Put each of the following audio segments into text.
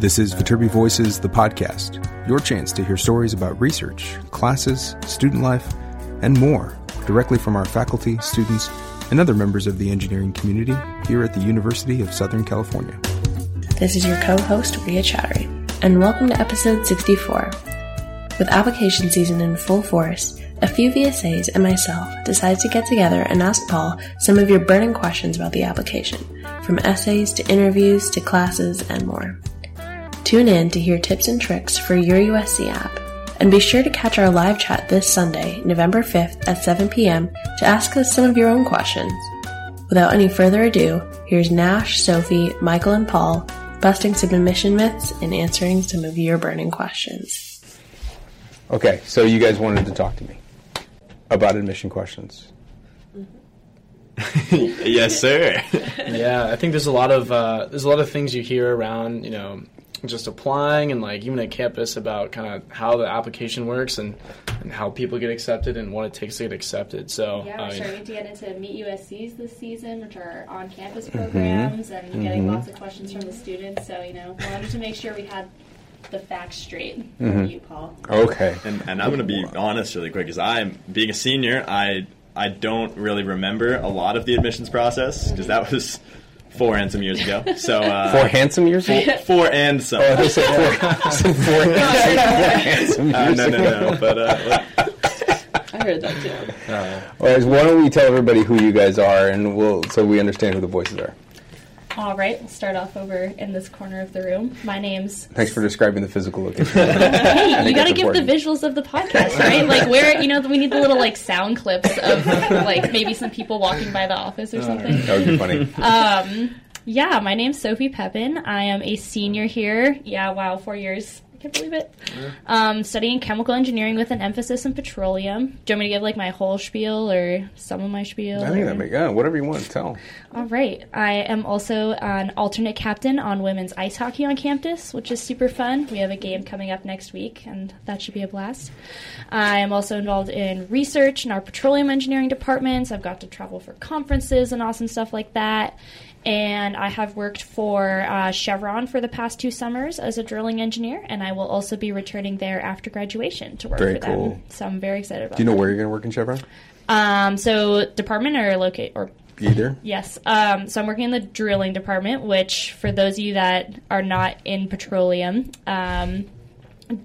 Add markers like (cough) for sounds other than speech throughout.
This is Viterbi Voices, the podcast, your chance to hear stories about research, classes, student life, and more directly from our faculty, students, and other members of the engineering community here at the University of Southern California. This is your co host, Ria Chowdhury, and welcome to episode 64. With application season in full force, a few VSAs and myself decided to get together and ask Paul some of your burning questions about the application, from essays to interviews to classes and more. Tune in to hear tips and tricks for your USC app, and be sure to catch our live chat this Sunday, November 5th at 7 p.m. to ask us some of your own questions. Without any further ado, here's Nash, Sophie, Michael, and Paul busting some admission myths and answering some of your burning questions. Okay, so you guys wanted to talk to me about admission questions. (laughs) yes, sir. (laughs) yeah, I think there's a lot of uh, there's a lot of things you hear around, you know, just applying and like even at campus about kind of how the application works and, and how people get accepted and what it takes to get accepted. So yeah, we're I mean, starting to get into Meet USC's this season, which are on-campus Mm-hmm. programs, and getting lots of questions from the students. So you know, wanted to make sure we had the facts straight Mm-hmm. for you, Paul. Okay. and, and I'm going to be honest really quick, because I'm being a senior, I I don't really remember a lot of the admissions process because that was four and some years ago. So uh, Four handsome years ago? four, four and some. Oh, they said four, (laughs) (laughs) said four, four handsome (laughs) Uh, years no, no, no. But uh, I heard that too. All right, why don't we tell everybody who you guys are, and we'll so we understand who the voices are. All right, we'll start off over in this corner of the room. My name's. Thanks for describing the physical location. (laughs) Hey, you got to give the visuals of the podcast, right? Like where you know we need the little like sound clips of like maybe some people walking by the office or something. that would be funny. Um, yeah, my name's Sophie Pepin. I am a senior here. Yeah, wow, four years. I can't believe it. Um, studying chemical engineering with an emphasis in petroleum. Do you want me to give like my whole spiel or some of my spiel? I think or- that make yeah, whatever you want to tell. All right. I am also an alternate captain on women's ice hockey on campus, which is super fun. We have a game coming up next week, and that should be a blast. I am also involved in research in our petroleum engineering departments. I've got to travel for conferences and awesome stuff like that. And I have worked for uh, Chevron for the past two summers as a drilling engineer, and I will also be returning there after graduation to work Very for cool. them. So I'm very excited about that. Do you know that. where you're going to work in Chevron? Um, so department or locate or Either. Yes. Um, so I'm working in the drilling department, which, for those of you that are not in petroleum, um,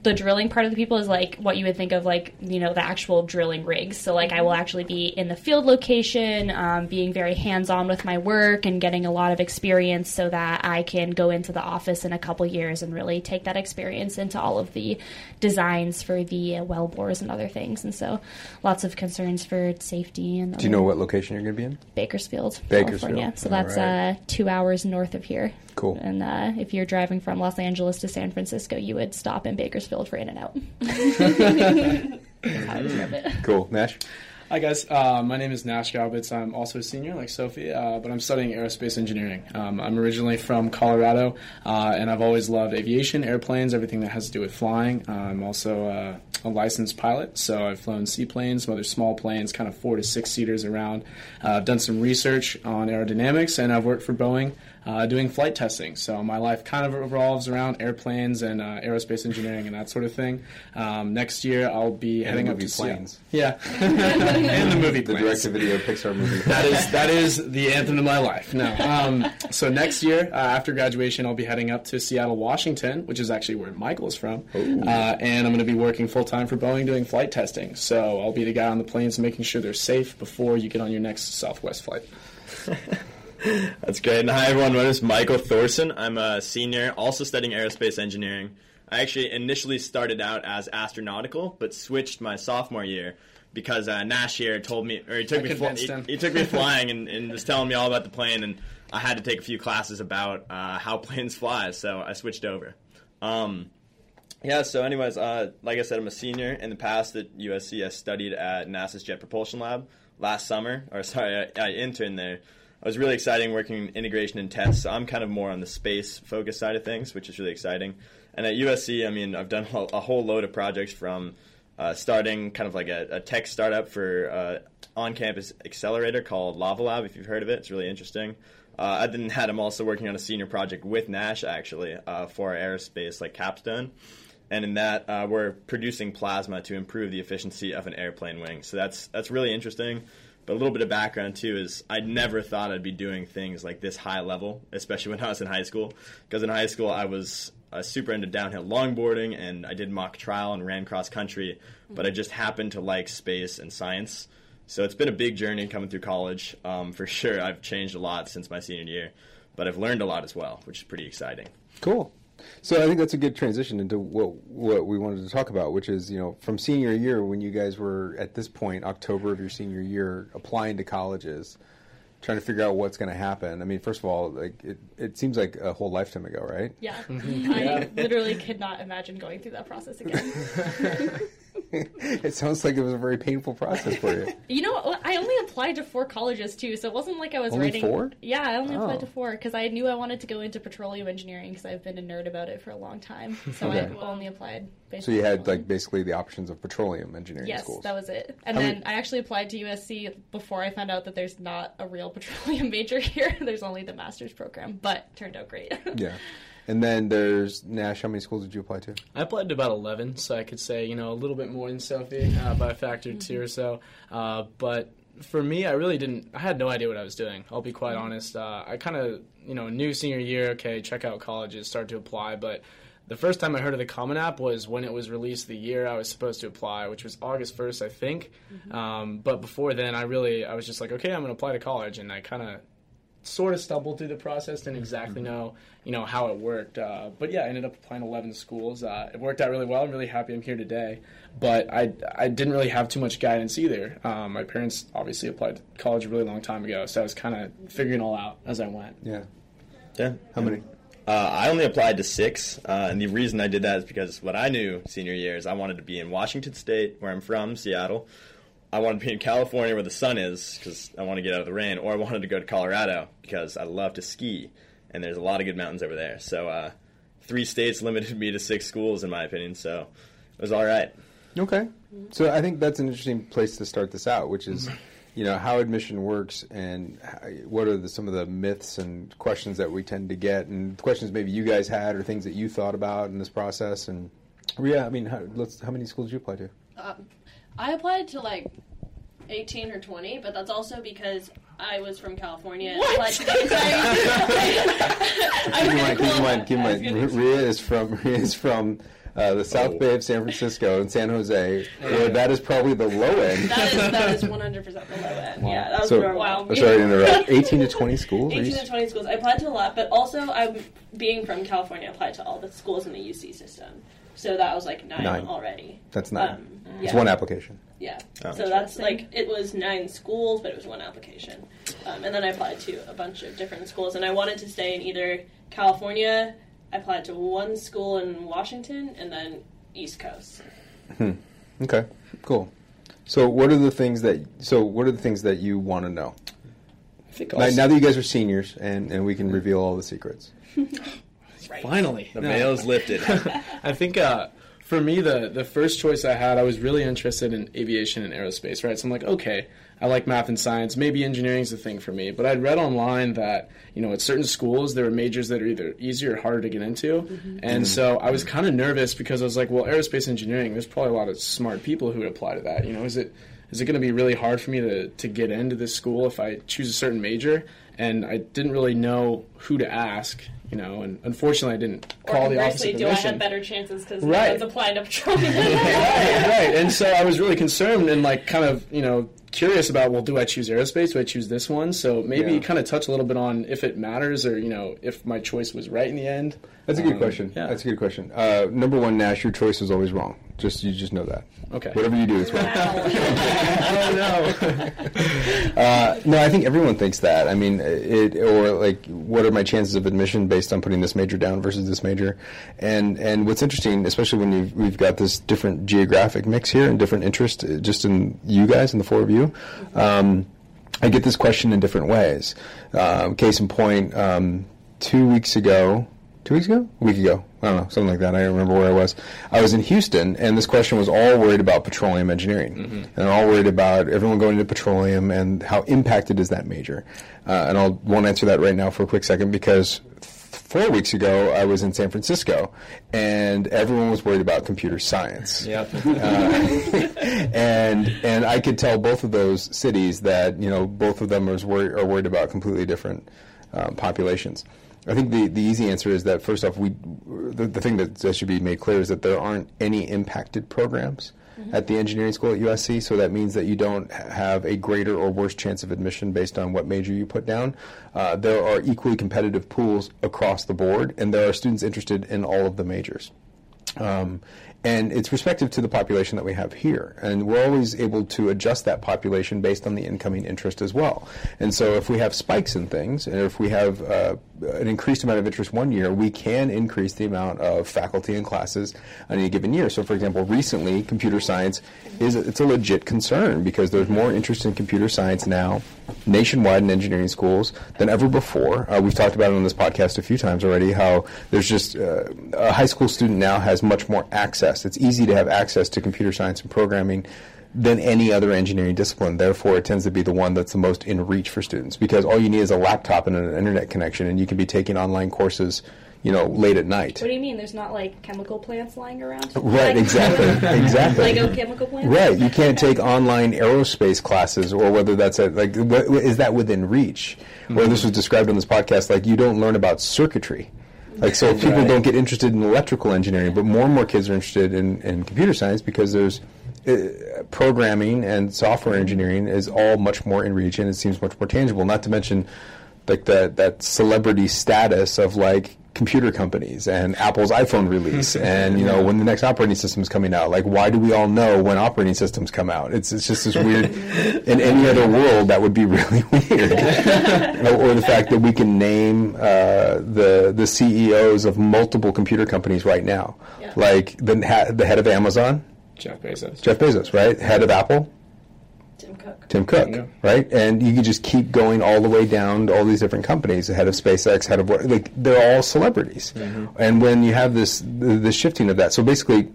the drilling part of the people is like what you would think of like you know the actual drilling rigs. So like I will actually be in the field location, um, being very hands on with my work and getting a lot of experience so that I can go into the office in a couple years and really take that experience into all of the designs for the uh, well bores and other things. And so lots of concerns for safety and Do you know what location you're going to be in? Bakersfield, Bakersfield. California. So All that's right. uh, two hours north of here. Cool. And uh, if you're driving from Los Angeles to San Francisco, you would stop in Bakersfield for In and Out. (laughs) That's how I describe it. Cool. Nash? Hi guys, uh, my name is Nash Galbitz. I'm also a senior, like Sophie, uh, but I'm studying aerospace engineering. Um, I'm originally from Colorado, uh, and I've always loved aviation, airplanes, everything that has to do with flying. Uh, I'm also uh, a licensed pilot, so I've flown seaplanes, some other small planes, kind of four to six seaters around. Uh, I've done some research on aerodynamics, and I've worked for Boeing. Uh, doing flight testing, so my life kind of revolves around airplanes and uh, aerospace engineering and that sort of thing. Um, next year, I'll be heading up to Seattle. planes. Yeah, (laughs) and the movie The planes. direct-to-video Pixar movie. That is that is the anthem of my life. No, um, so next year uh, after graduation, I'll be heading up to Seattle, Washington, which is actually where Michael is from, uh, and I'm going to be working full time for Boeing doing flight testing. So I'll be the guy on the planes making sure they're safe before you get on your next Southwest flight. (laughs) That's great. And hi, everyone. My name is Michael Thorson. I'm a senior, also studying aerospace engineering. I actually initially started out as astronautical, but switched my sophomore year because uh, Nash here told me, or he took I me, fl- he, he took me (laughs) flying and, and was telling me all about the plane, and I had to take a few classes about uh, how (laughs) planes fly, so I switched over. Um, yeah, so anyways, uh, like I said, I'm a senior. In the past at USC, I studied at NASA's Jet Propulsion Lab last summer, or sorry, I, I interned there. It was really exciting working integration and tests. So I'm kind of more on the space focused side of things, which is really exciting. And at USC, I mean, I've done a whole load of projects from uh, starting kind of like a, a tech startup for uh, on-campus accelerator called Lava Lab. If you've heard of it, it's really interesting. Uh, other than that, I'm also working on a senior project with Nash actually uh, for aerospace like capstone, and in that uh, we're producing plasma to improve the efficiency of an airplane wing. So that's that's really interesting. But a little bit of background too is I never thought I'd be doing things like this high level, especially when I was in high school. Because in high school I was uh, super into downhill longboarding and I did mock trial and ran cross country, but I just happened to like space and science. So it's been a big journey coming through college. Um, for (laughs) sure, I've changed a lot since my senior year, but I've learned a lot as well, which is pretty exciting. Cool. So I think that's a good transition into what what we wanted to talk about, which is you know from senior year when you guys were at this point October of your senior year applying to colleges, trying to figure out what's going to happen. I mean, first of all, like it, it seems like a whole lifetime ago, right? Yeah. (laughs) I literally could not imagine going through that process again. (laughs) (laughs) it sounds like it was a very painful process for you. (laughs) You know. I only applied to four colleges too, so it wasn't like I was Only writing. four? Yeah, I only Oh. applied to oh. four because I knew I wanted to go into petroleum engineering because I've been a nerd about it for a long time. So Okay. I only applied. So you had like basically the options of petroleum engineering Yes, schools. that was it. And How then many- I actually applied to USC before I found out that there's not a real (laughs) petroleum major here. (laughs) there's only the master's program, but turned out great. yeah. And then there's Nash. How many schools did you apply to? I applied to about 11, so I could say, you know, a little bit more than Sophie uh, by a factor of two or so. Uh, but for me, I really didn't, I had no idea what I was doing. I'll be quite honest. Uh, I kind of, you know, new senior year, okay, check out colleges, start to apply. But the first time I heard of the Common App was when it was released the year I was supposed to apply, which was August 1st, I think. Um, but before then, I really, I was just like, okay, I'm going to apply to college. And I kind of sort of stumbled through the process. Didn't exactly know, you know, how it worked. Uh, but yeah, I ended up applying 11 schools. Uh, it worked out really well. I'm really happy I'm here today. But I, I didn't really have too much guidance either. Um, my parents obviously applied to college a really long time ago, so I was kind of figuring it all out as I went. Yeah. Yeah. How many? Uh, I only applied to six, uh, and the reason I did that is because what I knew senior year is I wanted to be in Washington State, where I'm from, Seattle. I wanted to be in California, where the sun is, because I want to get out of the rain, or I wanted to go to Colorado because I love to ski, and there's a lot of good mountains over there. So uh, three states limited (laughs) me to six schools, in my opinion. So it was all right. Okay. So I think that's an interesting place to start this out, which is, you know, how admission works and how, what are the, some of the myths and questions that we tend to get, and questions maybe you guys had or things that you thought about in this process. And yeah, I mean, how, let's, how many schools did you apply to? Um, I applied to like 18 or 20, but that's also because I was from California. What? applied to the (laughs) (laughs) Keep in mind, keep in mind, keep in I was mind. gonna- Rhea is from (laughs) Rhea is from uh, the South Oh. Bay of San Francisco and San Jose, where that is probably the low end. That is that is 100 percent the low end. Yeah, that was So- where I Wow. wanted I'm sorry to interrupt. 18 to 20 schools. 18 to 20 schools. I applied to a lot, but also I'm being from California. I applied to all the schools in the UC system, so that was like nine, Nine. already. That's nine. Um, It's one application. Yeah. Oh. So that's like it was nine schools, but it was one application. Um, and then I applied to a bunch of different schools, and I wanted to stay in either California. I applied to one school in Washington, and then East Coast. Okay, cool. So, what are the things that? So, what are the things that you want to know? I think Now, now that you guys are seniors, and, and we can reveal all the secrets. (laughs) finally. The No. veil is lifted. (laughs) I think uh, for me, the the first choice I had, I was really interested in aviation and aerospace, right? So I'm like, okay, I like math and science. Maybe engineering's the thing for me. But I'd read online that you know at certain schools there are majors that are either easier or harder to get into, and so I was kind of nervous because I was like, well, aerospace engineering, there's probably a lot of smart people who would apply to that. You know, is it is it going to be really hard for me to to get into this school if I choose a certain major? And I didn't really know who to ask. You know, and unfortunately, I didn't call the office conversely, of do I admission. have better chances because Right. no one's applying to petroleum? right, right. And so I was really concerned and like kind of, you know, curious about well, do I choose aerospace? Do I choose this one? So maybe Yeah. kind of touch a little bit on if it matters or you know if my choice was right in the end. That's a good Um, question. yeah. That's a good question. Uh, number one, Nash, your choice was always wrong. Just you just know that. Okay. Whatever you do is wrong. (laughs) oh no. (laughs) Uh, no, I think everyone thinks that. I mean, it or like, what are my chances of admission based on putting this major down versus this major? And and what's interesting, especially when you've, we've got this different geographic mix here and different interest, uh, just in you guys and the four of you. Um, I get this question in different ways. Um, case in point, um, two weeks ago, two weeks ago, a week ago. I don't know, something like that. I don't remember where I was. I was in Houston, and this question was all worried about petroleum engineering, mm-hmm. and all worried about everyone going into petroleum and how impacted is that major. Uh, and I won't answer that right now for a quick second because four weeks ago, I was in San Francisco, and everyone was worried about computer science. Yeah. (laughs) Uh, and and I could tell both of those cities that you know both of them are, wor- are worried about completely different um, populations. I think the, the easy answer is that first off, we the, the thing that, that should be made clear is that there aren't any impacted programs mm-hmm. at the engineering school at USC. So that means that you don't have a greater or worse chance of admission based on what major you put down. Uh, there are equally competitive pools across the board, and there are students interested in all of the majors. Um, and it's respective to the population that we have here. And we're always able to adjust that population based on the incoming interest as well. And so if we have spikes in things, and if we have uh, an increased amount of interest one year, we can increase the amount of faculty and classes on any given year. So, for example, recently, computer science is a, it's a legit concern because there's more interest in computer science now nationwide in engineering schools than ever before. Uh, we've talked about it on this podcast a few times already. How there's just uh, a high school student now has much more access. It's easy to have access to computer science and programming than any other engineering discipline. Therefore, it tends to be the one that's the most in reach for students because all you need is a laptop and an internet connection, and you can be taking online courses you know, late at night. What do you mean? There's not like chemical plants lying around? (laughs) Right, like, exactly, (laughs) exactly. Lego chemical plants. Right, you can't take online aerospace classes, or whether that's a, like, what, is that within reach? Mm-hmm. Or this was described on this podcast, like you don't learn about circuitry. Like so, people right. don't get interested in electrical engineering, but more and more kids are interested in, in computer science because there's programming and software engineering is all much more in reach and it seems much more tangible. Not to mention like that that celebrity status of like computer companies and Apple's iPhone release (laughs) and you know when the next operating system is coming out. Like why do we all know when operating systems come out? It's it's just this weird. (laughs) in any other world, that would be really (laughs) weird. or the fact that we can name uh, the the CEOs of multiple computer companies right now, yeah. like the the head of Amazon, Jeff Bezos. Jeff Bezos, right? Head of Apple. Tim Cook. Tim Cook, yeah. right? And you could just keep going all the way down to all these different companies. The head of SpaceX, head of what? like they're all celebrities. Mm-hmm. And when you have this the shifting of that, so basically,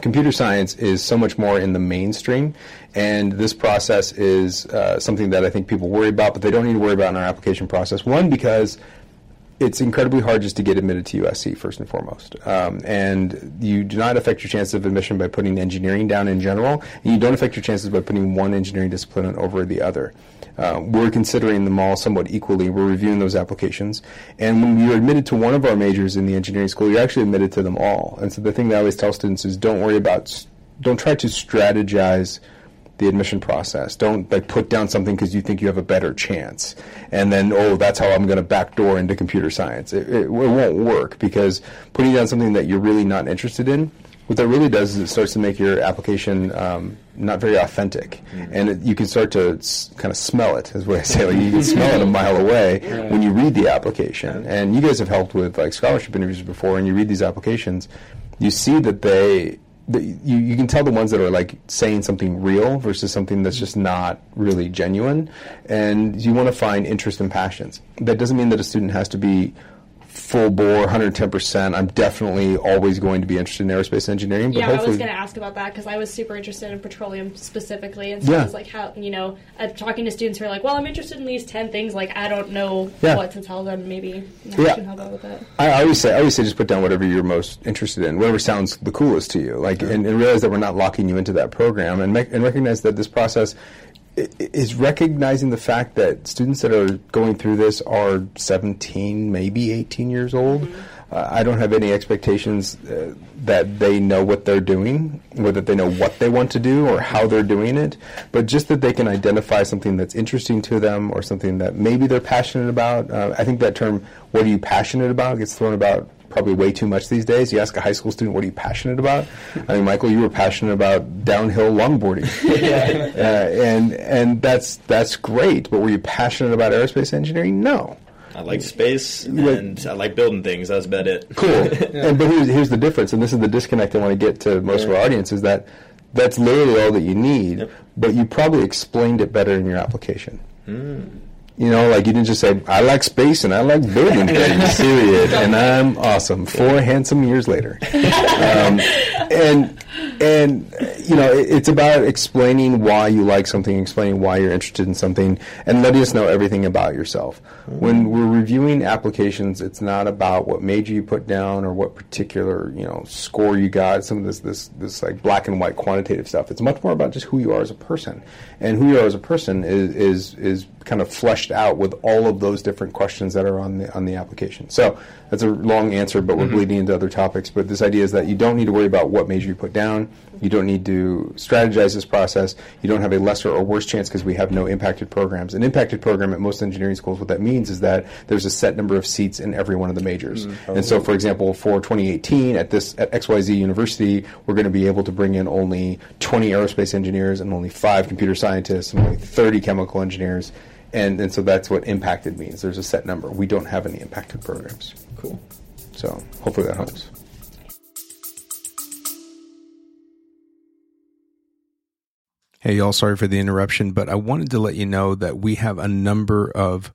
computer science is so much more in the mainstream, and this process is uh, something that I think people worry about, but they don't need to worry about in our application process. One because it's incredibly hard just to get admitted to USC first and foremost. Um, and you do not affect your chances of admission by putting engineering down in general, and you don't affect your chances by putting one engineering discipline over the other. Uh, we're considering them all somewhat equally. We're reviewing those applications, and when you're admitted to one of our majors in the engineering school, you're actually admitted to them all. And so the thing that I always tell students is, don't worry about, don't try to strategize the admission process. Don't like put down something because you think you have a better chance, and then oh, that's how I'm going to backdoor into computer science. It, it, it, won't work because putting down something that you're really not interested in, what that really does is it starts to make your application um, not very authentic, mm-hmm. and it, you can start to s- kind of smell it. Is what I say. Like you can smell it a (laughs) mile away right. when you read the application. And you guys have helped with like scholarship interviews before, and you read these applications, you see that they the, you, you can tell the ones that are like saying something real versus something that's just not really genuine. And you want to find interest and passions. That doesn't mean that a student has to be full bore 110% i'm definitely always going to be interested in aerospace engineering but yeah i was going to ask about that because i was super interested in petroleum specifically and so yeah. it's like how you know I'm talking to students who are like well i'm interested in these 10 things like i don't know yeah. what to tell them maybe yeah. can help out with that I, I, always say i always say just put down whatever you're most interested in whatever sounds the coolest to you like and, and realize that we're not locking you into that program and, make, and recognize that this process is recognizing the fact that students that are going through this are 17, maybe 18 years old. Mm-hmm. Uh, I don't have any expectations uh, that they know what they're doing, or that they know what they want to do, or how they're doing it, but just that they can identify something that's interesting to them, or something that maybe they're passionate about. Uh, I think that term, what are you passionate about, gets thrown about probably way too much these days. You ask a high school student, what are you passionate about? I mean, Michael, you were passionate about downhill longboarding. (laughs) uh, and and that's that's great, but were you passionate about aerospace engineering? No. I like space and I like building things. That's about it. Cool. (laughs) yeah. and, but here's, here's the difference, and this is the disconnect I want to get to most yeah. of our audience is that that's literally all that you need, yep. but you probably explained it better in your application. Mm. You know, like you didn't just say, I like space and I like building things, (laughs) period. And I'm awesome. Four handsome years later. (laughs) Um, and, and, uh, you know, it, it's about explaining why you like something, explaining why you're interested in something, and letting us know everything about yourself. Mm. When we're reviewing applications, it's not about what major you put down or what particular, you know, score you got, some of this, this, this like black and white quantitative stuff. It's much more about just who you are as a person. And who you are as a person is, is, is kind of fleshed out with all of those different questions that are on the on the application. So that's a long answer, but we're mm-hmm. bleeding into other topics. But this idea is that you don't need to worry about what major you put down. You don't need to strategize this process. You don't have a lesser or worse chance because we have no impacted programs. An impacted program at most engineering schools, what that means is that there's a set number of seats in every one of the majors. Mm-hmm. And so, for example, for 2018 at this at XYZ University, we're going to be able to bring in only 20 aerospace engineers and only five computer scientists and only 30 chemical engineers. And, and so that's what impacted means. There's a set number. We don't have any impacted programs. Cool. So hopefully that helps. Hey, y'all, sorry for the interruption, but I wanted to let you know that we have a number of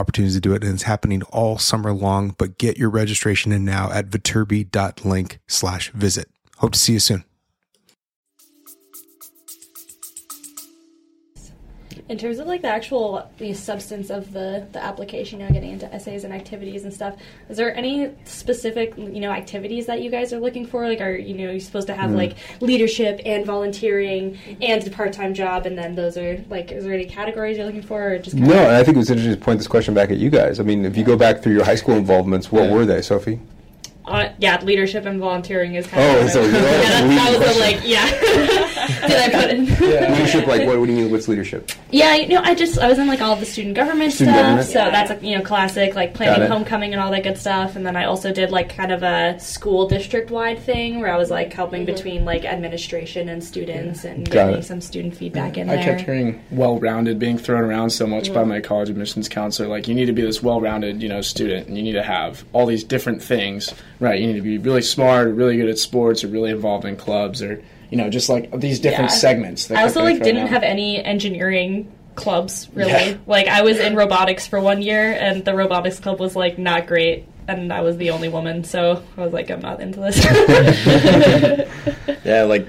opportunities to do it, and it's happening all summer long. But get your registration in now at viterbi.link slash visit. Hope to see you soon. In terms of like the actual the substance of the the application, you know, getting into essays and activities and stuff, is there any specific you know activities that you guys are looking for? Like, are you know you're supposed to have mm-hmm. like leadership and volunteering and a part time job, and then those are like, is there any categories you're looking for, or just kind No, and I think it was interesting to point this question back at you guys. I mean, if you go back through your high school involvements, what were they, Sophie? Uh, yeah, leadership and volunteering is kind Oh, of. so you're yeah, (laughs) that, that was question. a, like yeah. (laughs) Did I put in? Leadership, like, what, what do you mean? What's leadership? Yeah, you know, I just I was in like all the student government Student stuff, government. so that's like you know classic like planning homecoming and all that good stuff. And then I also did like kind of a school district wide thing where I was like helping between like administration and students and Got getting it. some student feedback in I there. I kept hearing well-rounded being thrown around so much by my college admissions counselor. Like, you need to be this well-rounded, you know, student, and you need to have all these different things, right? You need to be really smart, or really good at sports, or really involved in clubs, or you know, just like these different Yeah. segments. that I also like didn't out. have any engineering clubs really. Yeah. (laughs) Like I was in robotics for one year, and the robotics club was like not great. And I was the only woman, so I was like, I'm not into this. (laughs) Yeah, like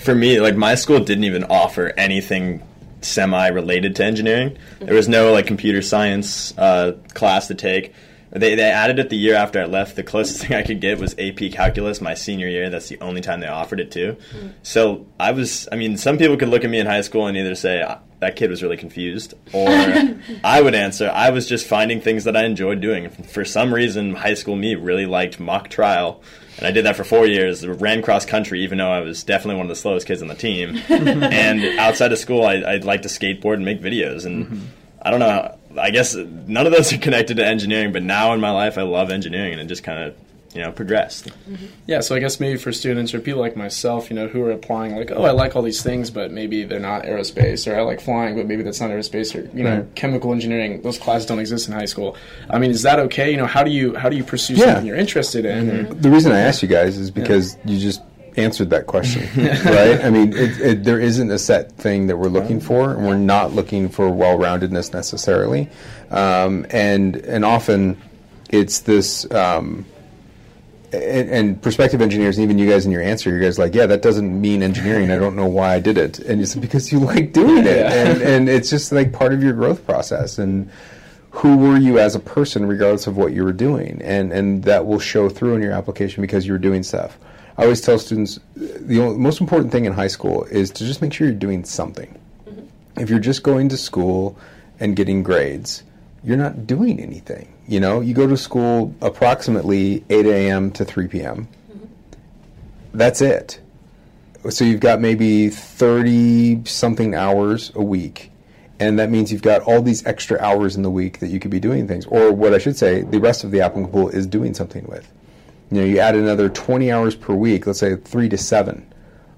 for me, like my school didn't even offer anything semi related to engineering. There was no like computer science uh, class to take. They, they added it the year after I left. The closest (laughs) thing I could get was AP Calculus my senior year. That's the only time they offered it too. So I was, I mean, some people could look at me in high school and either say, "Ah, that kid was really confused, or (laughs) I would answer, I was just finding things that I enjoyed doing. For some reason, high school me really liked mock trial. And I did that for four years. Ran cross country, even though I was definitely one of the slowest kids on the team. (laughs) and outside of school, I, I'd like to skateboard and make videos. And I don't know. I guess none of those are connected to engineering. But now in my life, I love engineering, and it just kind of you know progressed. Mm-hmm. Yeah, so I guess maybe for students or people like myself, you know, who are applying, like, oh, I like all these things, but maybe they're not aerospace, or I like flying, but maybe that's not aerospace, or you know, Right. chemical engineering. Those classes don't exist in high school. I mean, is that okay? You know, how do you how do you pursue Yeah. something you're interested in? or- The reason I asked you guys is because you just answered that question, (laughs) right? I mean, it, it, there isn't a set thing that we're looking for, and we're not looking for well-roundedness necessarily, um, and and often it's this. Um, and, and prospective engineers, and even you guys in your answer, you guys like, yeah, that doesn't mean engineering. I don't know why I did it, and it's because you like doing it, Yeah. and, and it's just like part of your growth process. And who were you as a person, regardless of what you were doing, and and that will show through in your application because you were doing stuff. I always tell students the only, most important thing in high school is to just make sure you're doing something. Mm-hmm. If you're just going to school and getting grades, you're not doing anything. You know, you go to school approximately 8 a.m. to 3 p.m. Mm-hmm. That's it. So you've got maybe 30 something hours a week. And that means you've got all these extra hours in the week that you could be doing things. Or what I should say, the rest of the applicant pool is doing something with. You know, you add another 20 hours per week, let's say three to seven,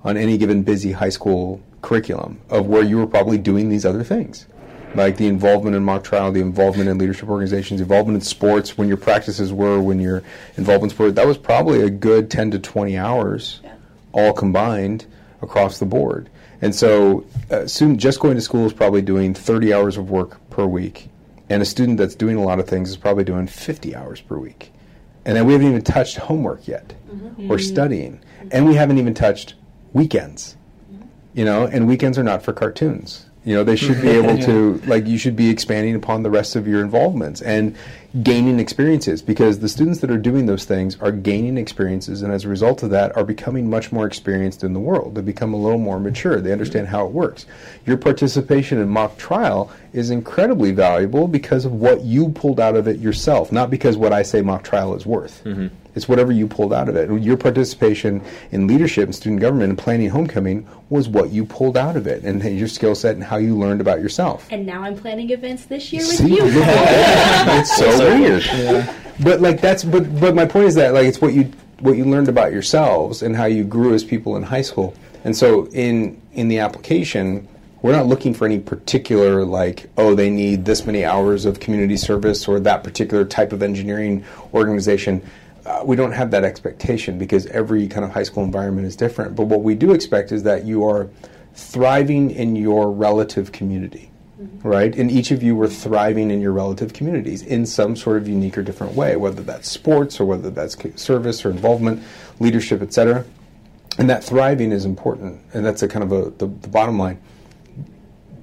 on any given busy high school curriculum of where you were probably doing these other things. Like the involvement in mock trial, the involvement in leadership organizations, involvement in sports, when your practices were, when you're involved in sport, that was probably a good 10 to 20 hours all combined across the board. And so, uh, a student just going to school is probably doing 30 hours of work per week. And a student that's doing a lot of things is probably doing 50 hours per week. And then we haven't even touched homework yet mm-hmm. or studying. And we haven't even touched weekends. You know, and weekends are not for cartoons. You know, they should be (laughs) able to, like, you should be expanding upon the rest of your involvements and gaining experiences because the students that are doing those things are gaining experiences and as a result of that are becoming much more experienced in the world. They become a little more mature. They understand how it works. Your participation in mock trial is incredibly valuable because of what you pulled out of it yourself, not because what I say mock trial is worth. Mm-hmm. It's whatever you pulled out of it. Your participation in leadership and student government and planning homecoming was what you pulled out of it and your skill set and how you learned about yourself. And now I'm planning events this year with See, you. (laughs) it's so weird. But like that's but but my point is that like it's what you what you learned about yourselves and how you grew as people in high school. And so in in the application, we're not looking for any particular like oh they need this many hours of community service or that particular type of engineering organization. Uh, we don't have that expectation because every kind of high school environment is different. But what we do expect is that you are thriving in your relative community right? And each of you were thriving in your relative communities in some sort of unique or different way, whether that's sports or whether that's service or involvement, leadership, etc. And that thriving is important, and that's a kind of a the, the bottom line.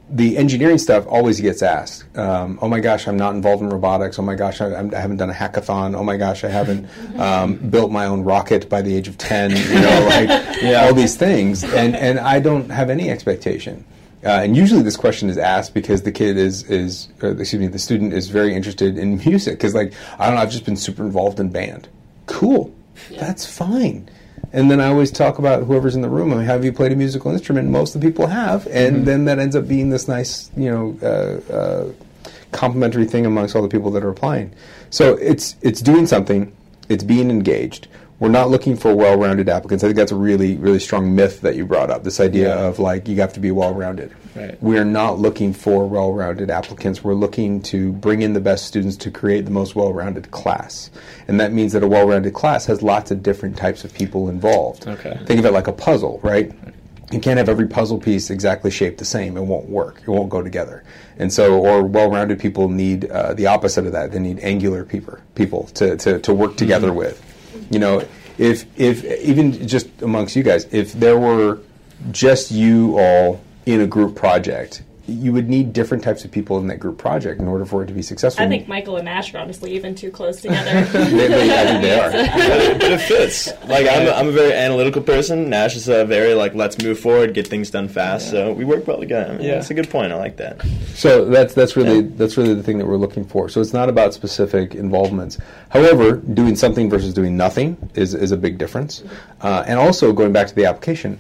The engineering stuff always gets asked. Um, oh my gosh, I'm not involved in robotics. Oh my gosh, I, I'm- haven't done a hackathon. Oh my gosh, I haven't (laughs) um, built my own rocket by the age of ten. You know, like (laughs) all these things, and and I don't have any expectation. Uh, and usually this question is asked because the kid is is excuse me the student is very interested in music because like I don't know I've just been super involved in band. Cool, that's fine. And then I always talk about whoever's in the room. I mean, have you played a musical instrument? Most of the people have, and then that ends up being this nice you know uh, uh, complimentary thing amongst all the people that are applying. So it's it's doing something. It's being engaged. We're not looking for well-rounded applicants. I think that's a really, really strong myth that you brought up. This idea Yeah. of like you have to be well-rounded. Right. We are not looking for well-rounded applicants. We're looking to bring in the best students to create the most well-rounded class, and that means that a well-rounded class has lots of different types of people involved. Okay. Think of it like a puzzle, right? You can't have every puzzle piece exactly shaped the same. It won't work. It won't go together. And so, or well-rounded people need uh, the opposite of that. They need angular people, people to, to, to work together with. You know, if if even just amongst you guys, if there were just you all in a group project, you would need different types of people in that group project in order for it to be successful. I think Michael and Nash are honestly even too close (laughs) together. they, they, I think they are. but it fits. Like I'm, a, I'm a very analytical person. Nash is a very like let's move forward, get things done fast. So we work well together. I mean, Yeah. That's a good point. I like that. So that's that's really Yeah. that's really the thing that we're looking for. So it's not about specific involvements. However, doing something versus doing nothing is is a big difference. Uh, and also going back to the application,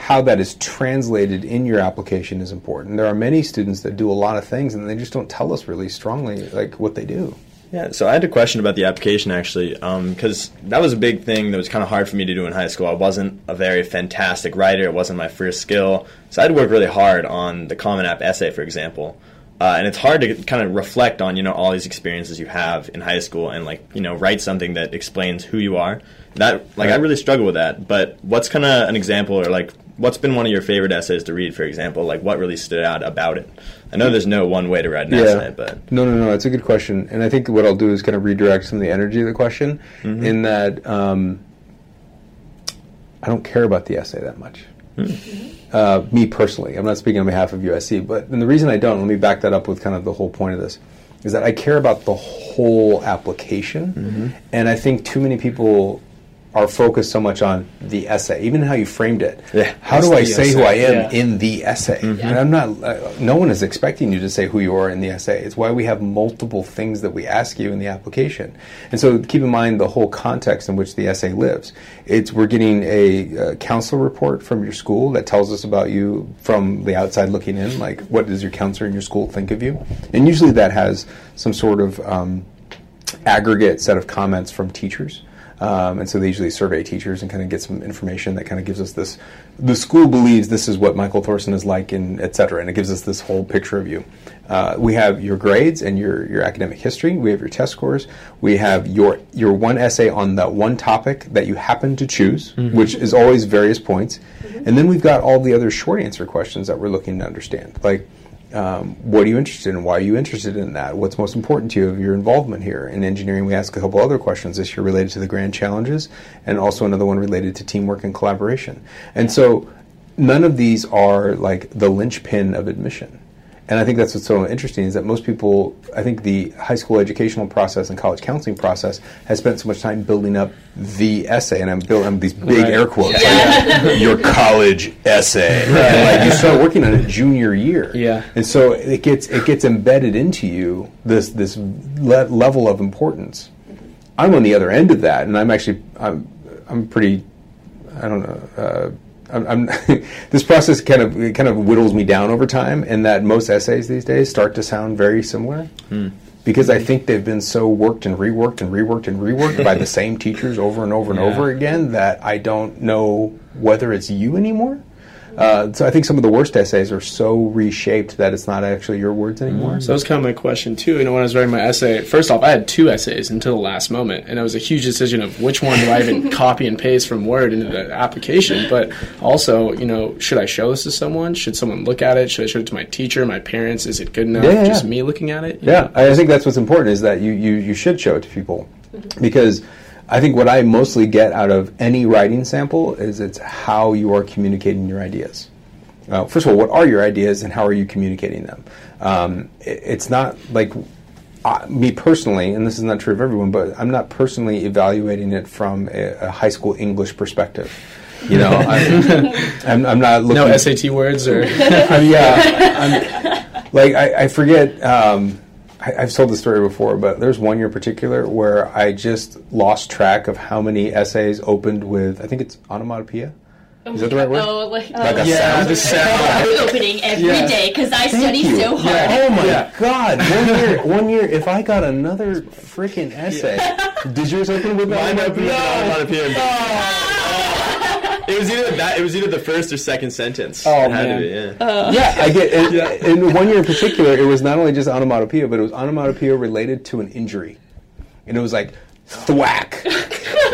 how that is translated in your application is important. There are many students that do a lot of things and they just don't tell us really strongly like what they do. Yeah, so I had a question about the application actually, because that was a big thing that was kind of hard for me to do in high school. I wasn't a very fantastic writer; it wasn't my first skill, so I had to work really hard on the Common App essay, for example. Uh, and it's hard to kind of reflect on you know all these experiences you have in high school and like you know write something that explains who you are. That like I really struggle with that. But what's kind of an example or like what's been one of your favorite essays to read? For example, like what really stood out about it? I know there's no one way to write an essay, but No, no, no. It's a good question, and I think what I'll do is kind of redirect some of the energy of the question in that um, I don't care about the essay that much. Uh, me personally, I'm not speaking on behalf of USC, but and the reason I don't, let me back that up with kind of the whole point of this, is that I care about the whole application, and I think too many people are focused so much on the essay, even how you framed it. Yeah. How do I the say who I am yeah. in the essay? And I'm not. Uh, no one is expecting you to say who you are in the essay. It's why we have multiple things that we ask you in the application. And so keep in mind the whole context in which the essay lives. It's we're getting a, uh counselor report from your school that tells us about you from the outside looking in. Like, what does your counselor in your school think of you? And usually that has some sort of um, aggregate set of comments from teachers. Um, and so they usually survey teachers and kind of get some information that kind of gives us this. The school believes this is what Michael Thorson is like, and et cetera, and it gives us this whole picture of you. Uh, we have your grades and your, your academic history. We have your test scores. We have your your one essay on that one topic that you happen to choose, which is always various points. And then we've got all the other short answer questions that we're looking to understand, like um, what are you interested in? Why are you interested in that? What's most important to you of your involvement here? In engineering, we ask a couple other questions this year related to the grand challenges, and also another one related to teamwork and collaboration. And so, none of these are like the linchpin of admission. And I think that's what's so interesting is that most people, I think the high school educational process and college counseling process has spent so much time building up the essay, and I'm building these big Right. air quotes, like, (laughs) your college essay. And like you start working on it junior year. Yeah. And so it gets it gets embedded into you this this le- level of importance. I'm on the other end of that, and I'm actually I'm I'm pretty I don't know. Uh, I'm, I'm (laughs) this process kind of it kind of whittles me down over time, and that most essays these days start to sound very similar. Hmm. Because I think they've been so worked and reworked and reworked and reworked by the (laughs) same teachers over and over and Yeah. over again that I don't know whether it's you anymore. Uh, so I think some of the worst essays are so reshaped that it's not actually your words anymore. So that was kind of my question too. You know, when I was writing my essay, first off, I had two essays until the last moment, and it was a huge decision of which one do I even (laughs) copy and paste from Word into the application. But also, you know, should I show this to someone? Should someone look at it? Should I show it to my teacher, my parents? Is it good enough? Yeah, yeah, Just me looking at it? Yeah, I think that's what's important is that you, you, you should show it to people because I think what I mostly get out of any writing sample is it's how you are communicating your ideas. Uh, first of all, what are your ideas and how are you communicating them? Um, it, it's not like uh, me personally, and this is not true of everyone, but I'm not personally evaluating it from a, a high school English perspective. You know, I'm, (laughs) I'm, I'm not looking. No SAT words or (laughs) I mean, yeah, I'm, (laughs) like I, I forget. Um, I, I've told this story before, but there's one year in particular where I just lost track of how many essays opened with. I think it's onomatopoeia. Oh Is that the right word? Oh, like, Like a yeah, sound? the sound. Opening every Yeah. day because I Thank study you. so hard. Oh my Yeah. god! (laughs) One year, one year. If I got another freaking essay, did yours open with Mine onomatopoeia? opened with onomatopoeia. Ah. It was either that. It was either the first or second sentence. Oh, it had man. to be. Yeah. Uh. Yeah, I get. And, and one year in particular, it was not only just onomatopoeia, but it was onomatopoeia related to an injury, and it was like thwack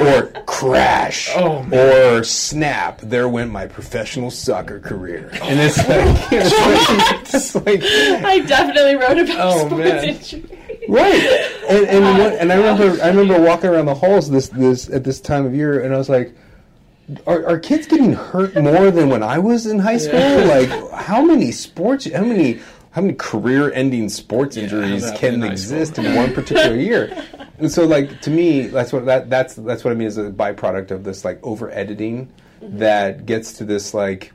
or crash Oh, or snap. There went my professional soccer career, and it's like, (laughs) (laughs) it's like, it's like I definitely wrote about Oh, sports man. injury. right. And and, what, and I oh, remember I remember walking around the halls this this at this time of year, and I was like. Are, are kids getting hurt more than when I was in high school? Like, how many sports, how many, how many career-ending sports injuries can exist in one particular year? And so, like, to me, that's what that that's that's what I mean as a byproduct of this like over editing that gets to this like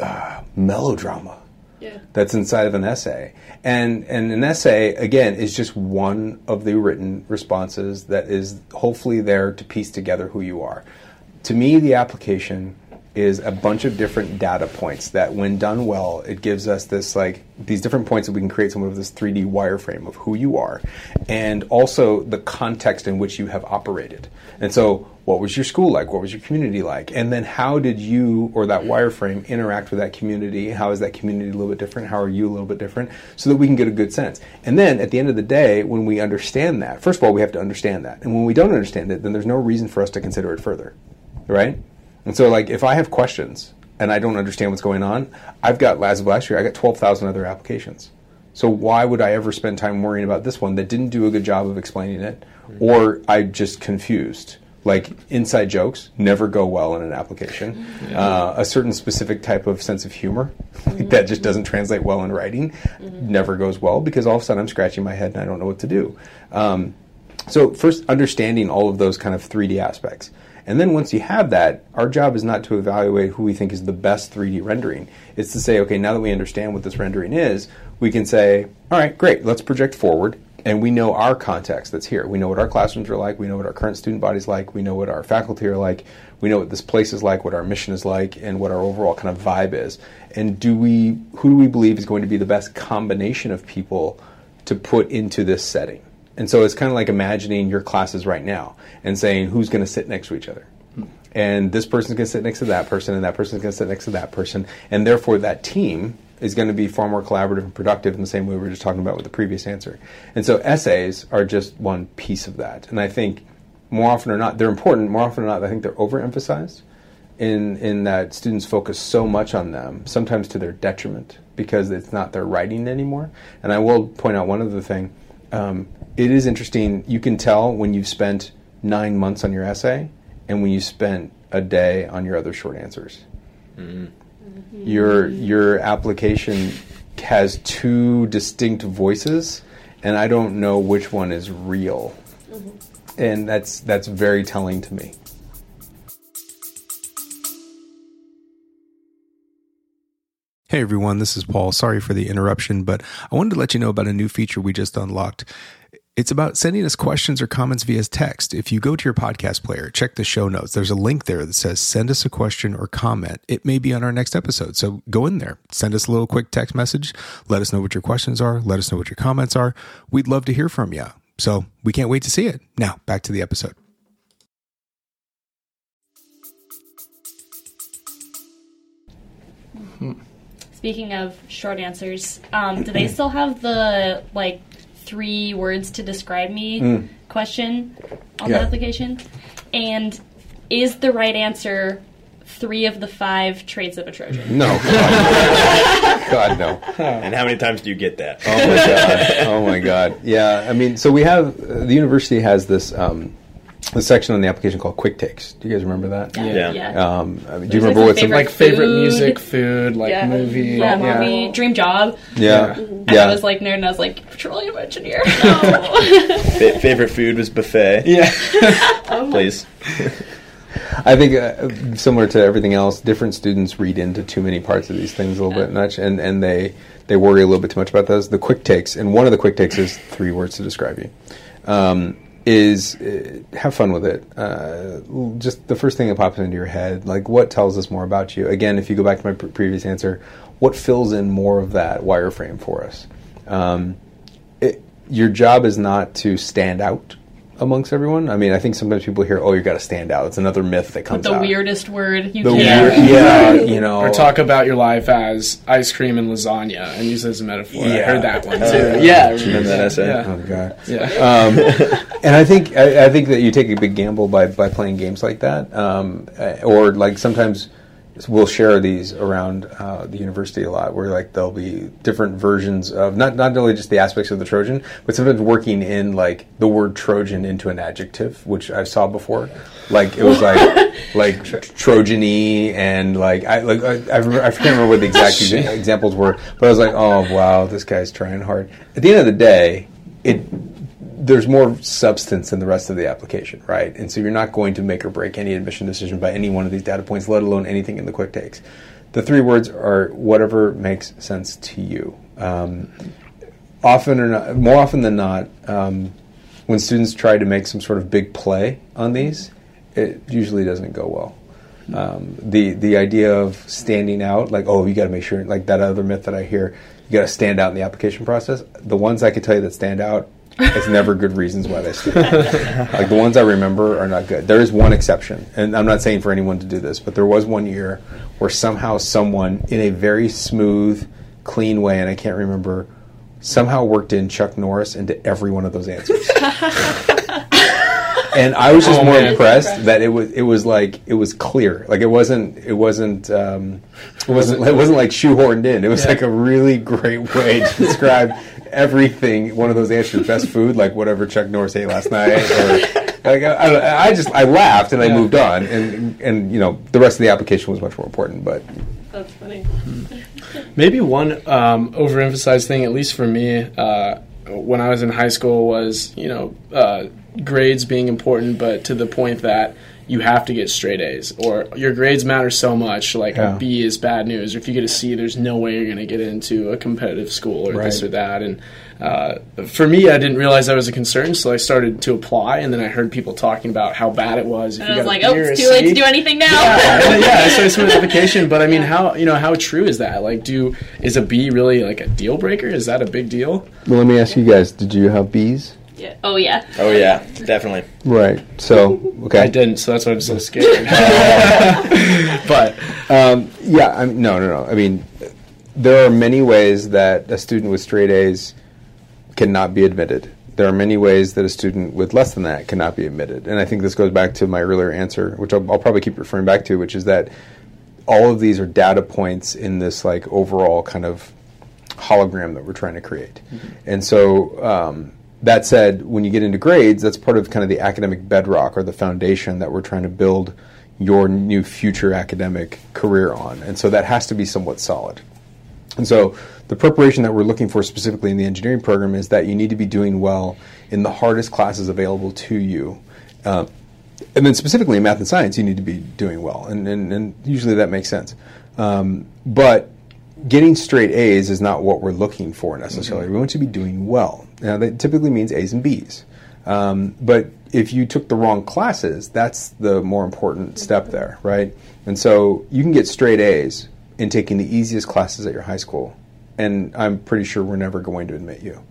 uh, melodrama Yeah. that's inside of an essay. And and an essay again is just one of the written responses that is hopefully there to piece together who you are. To me the application is a bunch of different data points that when done well it gives us this like these different points that we can create somewhat of this 3D wireframe of who you are and also the context in which you have operated. And so what was your school like? What was your community like? And then how did you or that wireframe interact with that community? How is that community a little bit different? How are you a little bit different? So that we can get a good sense. And then at the end of the day, when we understand that, first of all, we have to understand that. And when we don't understand it, then there's no reason for us to consider it further. Right? And so like if I have questions and I don't understand what's going on, I've got as of last year, I got twelve thousand other applications. So why would I ever spend time worrying about this one that didn't do a good job of explaining it, or I'm just confused? Like inside jokes never go well in an application. Uh, a certain specific type of sense of humor (laughs) that just doesn't translate well in writing never goes well because all of a sudden I'm scratching my head and I don't know what to do. Um, so first, understanding all of those kind of 3D aspects, And then once you have that, our job is not to evaluate who we think is the best 3D rendering. It's to say, okay, now that we understand what this rendering is, we can say, all right, great, let's project forward. And we know our context that's here. We know what our classrooms are like. We know what our current student body's like. We know what our faculty are like. We know what this place is like, what our mission is like, and what our overall kind of vibe is. And do we, who do we believe is going to be the best combination of people to put into this setting? And so it's kind of like imagining your classes right now and saying who's going to sit next to each other. And this person's going to sit next to that person, and that person's going to sit next to that person. And therefore, that team is going to be far more collaborative and productive in the same way we were just talking about with the previous answer. And so, essays are just one piece of that. And I think more often or not, they're important. More often or not, I think they're overemphasized in, in that students focus so much on them, sometimes to their detriment, because it's not their writing anymore. And I will point out one other thing. Um, it is interesting. You can tell when you've spent nine months on your essay and when you spent a day on your other short answers. Mm-hmm. Your your application has two distinct voices, and I don't know which one is real, mm-hmm. and that's that's very telling to me. Hey everyone, this is Paul. Sorry for the interruption, but I wanted to let you know about a new feature we just unlocked. It's about sending us questions or comments via text. If you go to your podcast player, check the show notes. There's a link there that says send us a question or comment. It may be on our next episode. So go in there, send us a little quick text message. Let us know what your questions are. Let us know what your comments are. We'd love to hear from you. So we can't wait to see it. Now, back to the episode. Speaking of short answers, um, do they still have the like three words to describe me question on Yeah. the application? And is the right answer three of the five traits of a Trojan? No. (laughs) God, no. And how many times do you get that? Oh my god! (laughs) Oh my god! Yeah, I mean, so we have uh, the university has this um, this section on the application called Quick Takes. Do you guys remember that? Yeah. Yeah. Um, I mean, do you remember like, what's some Like favorite Food. music, food, like Yeah. movie. yeah, movie, dream job. yeah, And yeah. I was like nerd, and I was like petroleum engineer. (laughs) No. Fa- favorite food was buffet. (laughs) Yeah. (laughs) Please. I think uh, similar to everything else, different students read into too many parts of these things a little bit much, and, and they they worry a little bit too much about those. The quick takes, and one of the quick takes is three words to describe you. Um, is uh, have fun with it. Uh, just the first thing that pops into your head, like what tells us more about you. Again, if you go back to my pre- previous answer, what fills in more of that wireframe for us? Um, it, your job is not to stand out amongst everyone. I mean, I think sometimes people hear, "Oh, you got to stand out." It's another myth that comes the out. weirdest word you The can. weird, yeah, (laughs) you know, Or talk about your life as ice cream and lasagna and use it as a metaphor. I heard that one too. yeah. Yeah. Remember that essay? Yeah. Oh god. Yeah. Um, (laughs) and I think I, I think that you take a big gamble by by playing games like that, um, uh, or like sometimes we'll share these around uh, the university a lot, where like there'll be different versions of not not only just the aspects of the Trojan, but sometimes working in like the word Trojan into an adjective, which I saw before. Like it was like (laughs) like Trojany and like I like I, I, remember, I can't remember what the exact (laughs) examples were, but I was like, oh wow, this guy's trying hard. At the end of the day, there's more substance than the rest of the application, right? And so you're not going to make or break any admission decision by any one of these data points, let alone anything in the quick takes. The three words are whatever makes sense to you. Um, often or not, more often than not, um, when students try to make some sort of big play on these, it usually doesn't go well. Um, the the idea of standing out, like oh, you got to make sure, like that other myth that I hear, you got to stand out in the application process. The ones I can tell you that stand out, it's never good reasons why they stand like the ones I remember are not good. There is one exception, and I'm not saying for anyone to do this, but there was one year where somehow someone, in a very smooth, clean way, and I can't remember, somehow worked in Chuck Norris into every one of those answers. (laughs) and I was just Oh, more man. impressed that it was it was like it was clear. Like it wasn't it wasn't um, it wasn't it wasn't like shoehorned in. It was Yeah. like a really great way to describe everything. One of those answers, best food, like whatever Chuck Norris ate last night. Or, like I, I, I just I laughed and I Yeah. moved on, and and you know the rest of the application was much more important. But That's funny. Maybe one um, overemphasized thing, at least for me, uh, when I was in high school, was you know uh, grades being important, but to the point that you have to get straight A's or your grades matter so much. Like Yeah. a B is bad news. Or if you get a C, there's no way you're going to get into a competitive school or this or that. And uh, for me, I didn't realize that was a concern, so I started to apply, and then I heard people talking about how bad it was. If And you I was got like, oh, B or a it's too late to do anything now. yeah, (laughs) yeah, so I submitted an application, but I mean, how you know how true is that? Like, do is a B really like a deal breaker? Is that a big deal? Well, let me ask you guys: Did you have B's? Yeah. Oh yeah. Oh yeah, definitely. Right. So okay. I didn't, so that's why I'm so (laughs) scared. (laughs) but Um, yeah, I'm, no, no, no. I mean, there are many ways that a student with straight A's cannot be admitted. There are many ways that a student with less than that cannot be admitted. And I think this goes back to my earlier answer, which I'll, I'll probably keep referring back to, which is that all of these are data points in this like overall kind of hologram that we're trying to create. And so um, that said, when you get into grades, that's part of kind of the academic bedrock or the foundation that we're trying to build your new future academic career on. And so that has to be somewhat solid. And so the preparation that we're looking for specifically in the engineering program is that you need to be doing well in the hardest classes available to you. Uh, and then specifically in math and science, you need to be doing well. And, and, and usually that makes sense. Um, but getting straight A's is not what we're looking for necessarily. We want you to be doing well. Now, that typically means A's and B's. Um, but if you took the wrong classes, that's the more important step there, right? And so you can get straight A's in taking the easiest classes at your high school, and I'm pretty sure we're never going to admit you.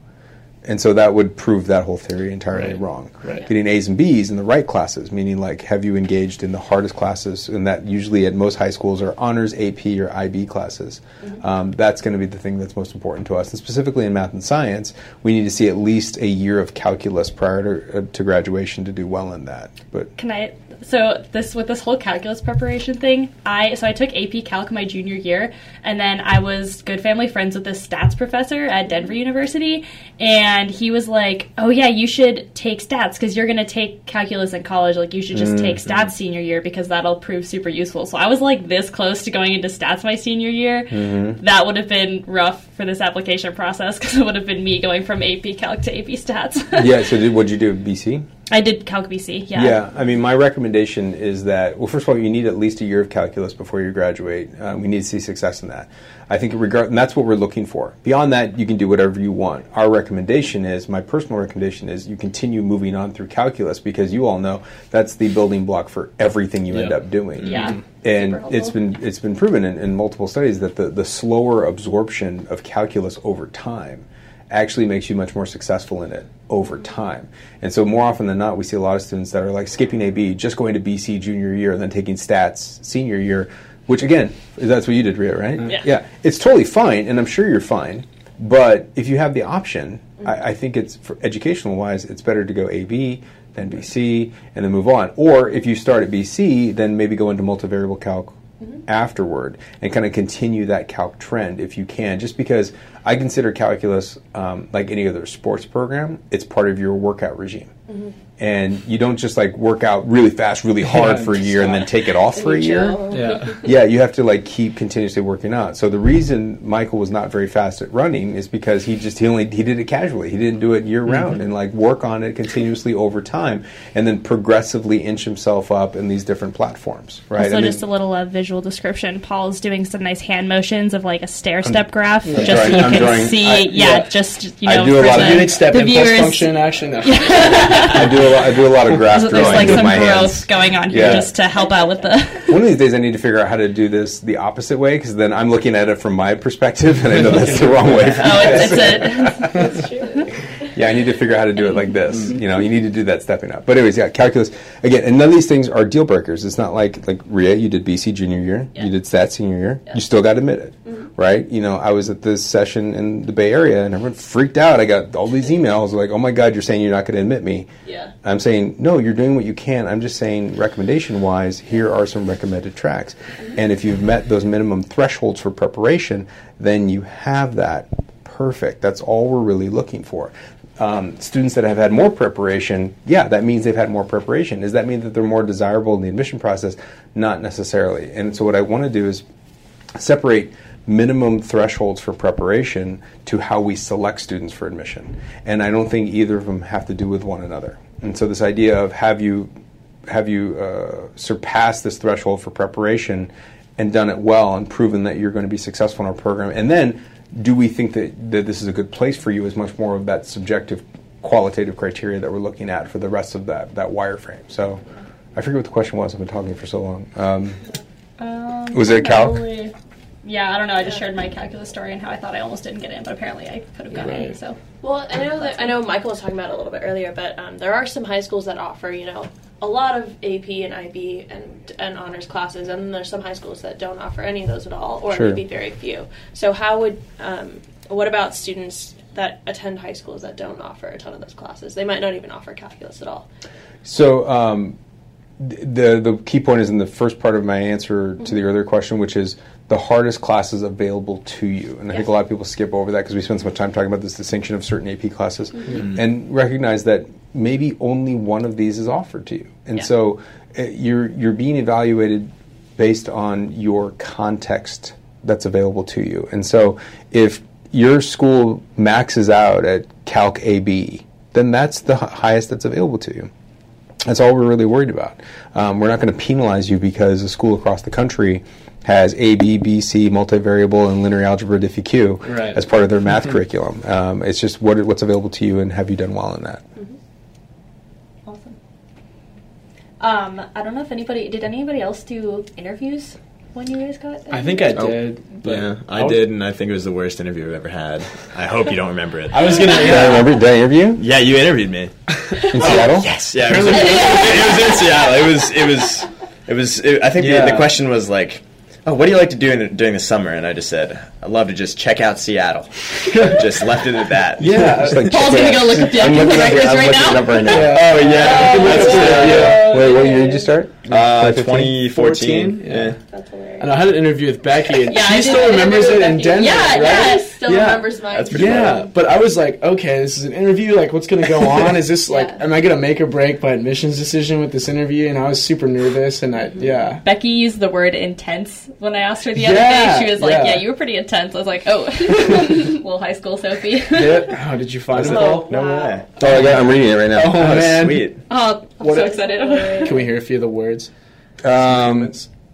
And so that would prove that whole theory entirely Right. wrong. Right. Getting A's and B's in the right classes, meaning like have you engaged in the hardest classes, and that usually at most high schools are honors, AP, or IB classes. Um, that's going to be the thing that's most important to us. And specifically in math and science, we need to see at least a year of calculus prior to, uh, to graduation to do well in that. But Can I? So this with this whole calculus preparation thing, I so I took AP Calc my junior year, and then I was good family friends with this stats professor at Denver University, and he was like, "Oh yeah, you should take stats because you're gonna take calculus in college. Like you should just take mm-hmm. stats senior year because that'll prove super useful." So I was like this close to going into stats my senior year. Mm-hmm. That would have been rough for this application process because it would have been me going from AP Calc to AP Stats. yeah, (laughs) so did, what'd you do, BC? I did Calc BC. Yeah. Yeah, I mean, my recommendation is that, well, first of all, you need at least a year of calculus before you graduate. Uh, we need to see success in that. I think, regard, and that's what we're looking for. Beyond that, you can do whatever you want. Our recommendation is, my personal recommendation is, you continue moving on through calculus because you all know that's the building block for everything you end up doing. Yeah. And Super it's helpful. been it's been proven in, in multiple studies that the, the slower absorption of calculus over time actually makes you much more successful in it over time. And so more often than not, we see a lot of students that are like skipping AB, just going to BC junior year, and then taking stats senior year, which again, that's what you did, Rhea, right? Mm-hmm. Yeah. Yeah. It's totally fine, and I'm sure you're fine. But if you have the option, I, I think it's for educational wise, it's better to go AB then BC and then move on. Or if you start at BC, then maybe go into multivariable calc afterward and kind of continue that calc trend if you can. Just because I consider calculus um, like any other sports program, it's part of your workout regime. And you don't just like work out really fast, really hard Yeah, for a just year and then take it off for a year yeah, yeah, you have to like keep continuously working out. So the reason Michael was not very fast at running is because he just he only he did it casually. He didn't do it year round and like work on it continuously over time, and then progressively inch himself up in these different platforms. Right. Also, I mean- just a little uh, visual description. Paul's doing some nice hand motions of like a stair step graph, just drawing- so you I'm can drawing- see. I- yeah, yeah. just you know. I do a for lot of the, unit step the impulse viewers. function. Actually, no. (laughs) I do a lot, I do a lot of graph There's, drawing like with some my growth hands. going on here Yeah. just to help out with the. (laughs) One of these days, I need to figure out how to do this the opposite way because then I'm looking at it from my perspective, and I know that's the wrong way. (laughs) Oh, for Oh, you it's, guys. it's a. Yeah, I need to figure out how to do it like this. Mm-hmm. You know, you need to do that stepping up. But anyways, yeah, calculus again, and none of these things are deal breakers. It's not like like Ria, you did BC junior year, Yeah. you did stats senior year, you still got admitted, mm-hmm. right? You know, I was at this session in the Bay Area, and everyone freaked out. I got all these emails like, "Oh my God, you're saying you're not going to admit me?" Yeah. I'm saying no, you're doing what you can. I'm just saying recommendation wise, here are some recommended tracks, mm-hmm. and if you've met those minimum thresholds for preparation, then you have that perfect. That's all we're really looking for. Um, students that have had more preparation, yeah, that means they've had more preparation. Does that mean that they're more desirable in the admission process? Not necessarily. And so, what I want to do is separate minimum thresholds for preparation to how we select students for admission. And I don't think either of them have to do with one another. And so this idea of have you have you uh, surpassed this threshold for preparation and done it well and proven that you're going to be successful in our program, and then do we think that, that this is a good place for you is much more of that subjective qualitative criteria that we're looking at for the rest of that that wireframe. So I forget what the question was. I've been talking for so long. Um, Um, Was it a calc? probably- Yeah, I don't know. I just shared my calculus story and how I thought I almost didn't get in, but apparently I could have gotten in. So Well, I know that I know Michael was talking about it a little bit earlier, but um, there are some high schools that offer, you know, a lot of AP and IB and and honors classes, and there's some high schools that don't offer any of those at all, or Sure. maybe very few. So, how would um, what about students that attend high schools that don't offer a ton of those classes? They might not even offer calculus at all. So um, the the key point is in the first part of my answer to the earlier question, which is the hardest classes available to you. And I think a lot of people skip over that because we spend so much time talking about this distinction of certain AP classes, and recognize that maybe only one of these is offered to you. And Yeah. so uh, you're you're being evaluated based on your context that's available to you. And so if your school maxes out at Calc AB, then that's the hi- highest that's available to you. That's all we're really worried about. Um, we're not going to penalize you because a school across the country has A, B, B, C, multivariable, and linear algebra diffie-q Right. as part of their math (laughs) curriculum. Um, it's just what, what's available to you, and have you done well in that? awesome. Um, I don't know if anybody did. Anybody else do interviews when you guys got? I think I Oh, did. But Yeah, I was- did, and I think it was the worst interview I've ever had. I hope you don't remember it. I was gonna. Did I Yeah. remember? Did I interview you Yeah, you interviewed me. (laughs) in Seattle? Yes, yeah. It was, it was, it was in Seattle. It was, it was, it was. It, I think the, the question was like, "Oh, what do you like to do in, during the summer?" And I just said, "I love to just check out Seattle." (laughs) just left it at that. Yeah. Just like Paul's gonna go look up the I'm looking up- records I'm right now. up right now. Oh yeah, that's. Yeah. Wait, what year did you start? Uh, 2015? 2014. Yeah. Yeah. That's hilarious. And I had an interview with Becky, and Yeah, I she still remembers it in Denver. Yeah, right? yeah. Still Yeah. remembers mine. That's pretty Yeah, funny. but I was like, okay, this is an interview. Like, what's going to go on? Is this like, Yeah. am I going to make or break my admissions decision with this interview? And I was super nervous, and I, yeah, Becky used the word intense when I asked her the Yeah, other day. She was like, yeah. "Yeah, you were pretty intense." I was like, "Oh, (laughs) little high school Sophie." yeah. (laughs) Oh, did you find it? Paul? No Wow. way. Oh, I got, I'm reading it right now. Oh, man, Sweet. oh, I'm What so a- excited. Can we hear a few of the words? Um,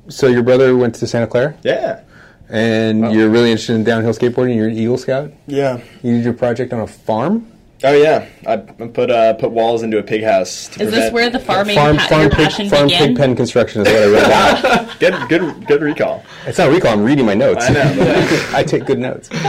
so your brother went to Santa Clara, Yeah. and Wow. you're really interested in downhill skateboarding. You're an Eagle Scout. Yeah. You did your project on a farm. Oh yeah. I I put uh put walls into a pig house. To Is this where the farming farm, pa- farm, pig, farm began? pig pen construction is what I read. (laughs) about. Good good good recall. it's not recall. I'm reading my notes. I know. (laughs) I take good notes. (laughs)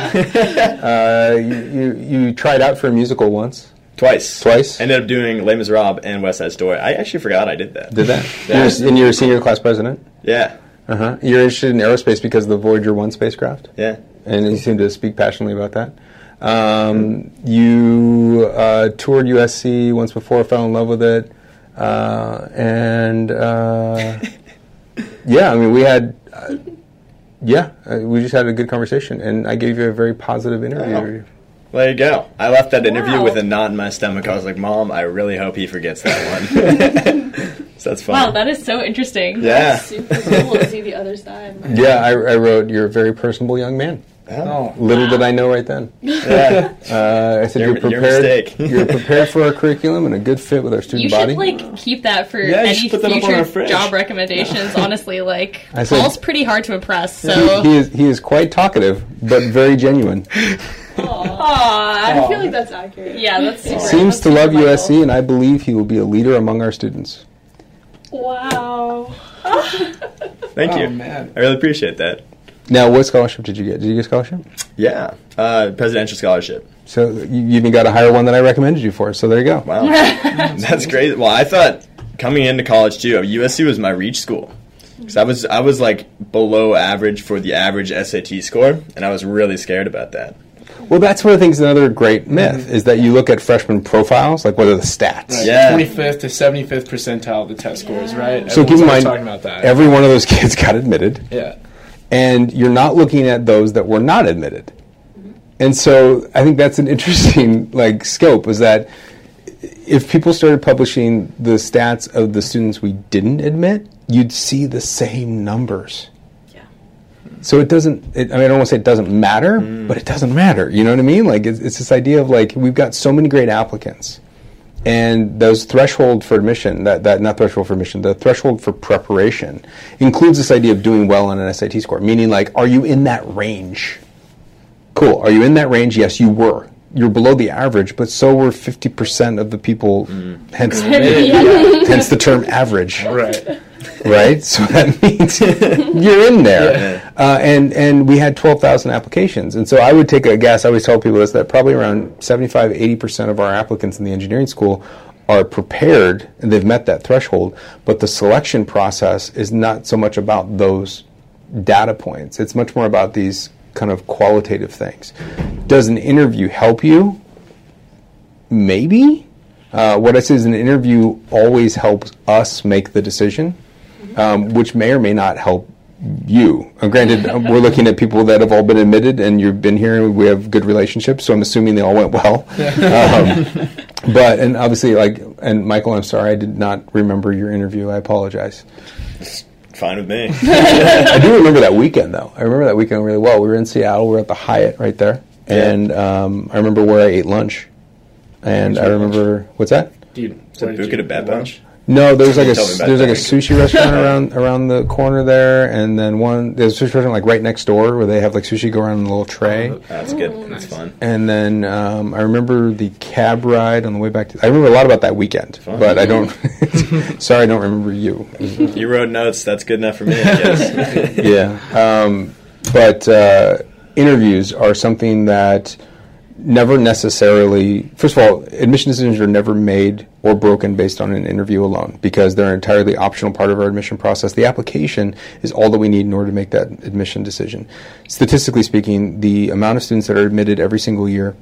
Uh, you, you you tried out for a musical once. Twice. Twice? Ended up doing Les Miserables and West Side Story. I actually forgot I did that. Did that? Yeah. You're, and you're a senior class president. Yeah. Uh huh. You're interested in aerospace because of the Voyager One spacecraft, Yeah. and you seem to speak passionately about that. Um, you uh, toured USC once before, fell in love with it, uh, and uh, (laughs) yeah, I mean, we had. Uh, yeah, uh, we just had a good conversation, and I gave you a very positive interview. Oh. There you go. I left that interview Wow. with a knot in my stomach. I was like, "Mom, I really hope he forgets that one." (laughs) (laughs) so that's fun. Wow, that is so interesting. yeah. Super cool to see the other side. Yeah, I, I wrote, "You're a very personable young man." Oh, Little did I know right then. (laughs) Yeah. Uh, I said Your- you're prepared. mistake." (laughs) you're prepared for our curriculum and a good fit with our student You body. You should like keep that for Yeah, any put that up on future our job recommendations. (laughs) Honestly, like I said- Paul's pretty hard to impress. he, So, he is he is quite talkative, but very genuine. Aww, I feel like that's accurate. yeah, that's super. Seems that's to love super USC, and I believe he will be a leader among our students. Wow. Thank oh you. man. I really appreciate that. Now, what scholarship did you get? Did you get a scholarship? Yeah. Uh, presidential scholarship. So you, you even got a higher one than I recommended you for. So there you go. Wow. (laughs) That's great. Well, I thought coming into college too, USC was my reach school. Because I was I was like below average for the average SAT score, and I was really scared about that. Well, that's one of the things. Another great myth is that you look at freshman profiles, like what are the stats. Right. Yeah. 25th to 75th percentile of the test scores, right? So keep in mind, talking about that. every one of those (laughs) kids got admitted. yeah. And you're not looking at those that were not admitted. And so I think that's an interesting (laughs) like scope is that if people started publishing the stats of the students we didn't admit, you'd see the same numbers. Yeah. So it doesn't. It, I mean, I don't want to say it doesn't matter, mm. but it doesn't matter. You know what I mean? Like it's, it's this idea of like we've got so many great applicants, And those threshold for admission, that, that not threshold for admission, the threshold for preparation includes this idea of doing well on an SAT score, meaning like, are you in that range? Cool. Are you in that range? Yes, you were. You're below the average, but so were 50% of the people, mm. hence, (laughs) hence the term average Right. Right? So (laughs) that means (laughs) you're in there. Uh, and and we had 12,000 applications. And so I would take a guess, I always tell people this, that probably around 75, 80% of our applicants in the engineering school are prepared and they've met that threshold. But the selection process is not so much about those data points, it's much more about these kind of qualitative things. Does an interview help you? Maybe. Uh, what I say is an interview always helps us make the decision, um, which may or may not help you. Uh, granted, (laughs) we're looking at people that have all been admitted, and you've been here, and we have good relationships, so I'm assuming they all went well. (laughs) Um, (laughs) but and obviously, like, and Michael, I'm sorry, I did not remember your interview. I apologize. It's fine with me. I do remember that weekend, though. I remember that weekend really well. We were in Seattle. We were at the Hyatt right there, and um, I remember where I ate lunch. And I remember what's that? Dude, Is it Buca de Beppo? No, there's like a Tell me about there's like a sushi (laughs) restaurant around around the corner there, and then one there's a sushi restaurant like right next door where they have like sushi go around in a little tray. That's good. That's fun. And then um, I remember the cab ride on the way back. to I remember a lot about that weekend, but I don't. (laughs) (laughs) sorry, I don't remember you. You wrote notes. That's good enough for me, I guess. yeah. Um, but uh, interviews are something that never necessarily, first of all, admission decisions are never made or broken based on an interview alone because they're an entirely optional part of our admission process. The application is all that we need in order to make that admission decision. Statistically speaking, the amount of students that are admitted every single year,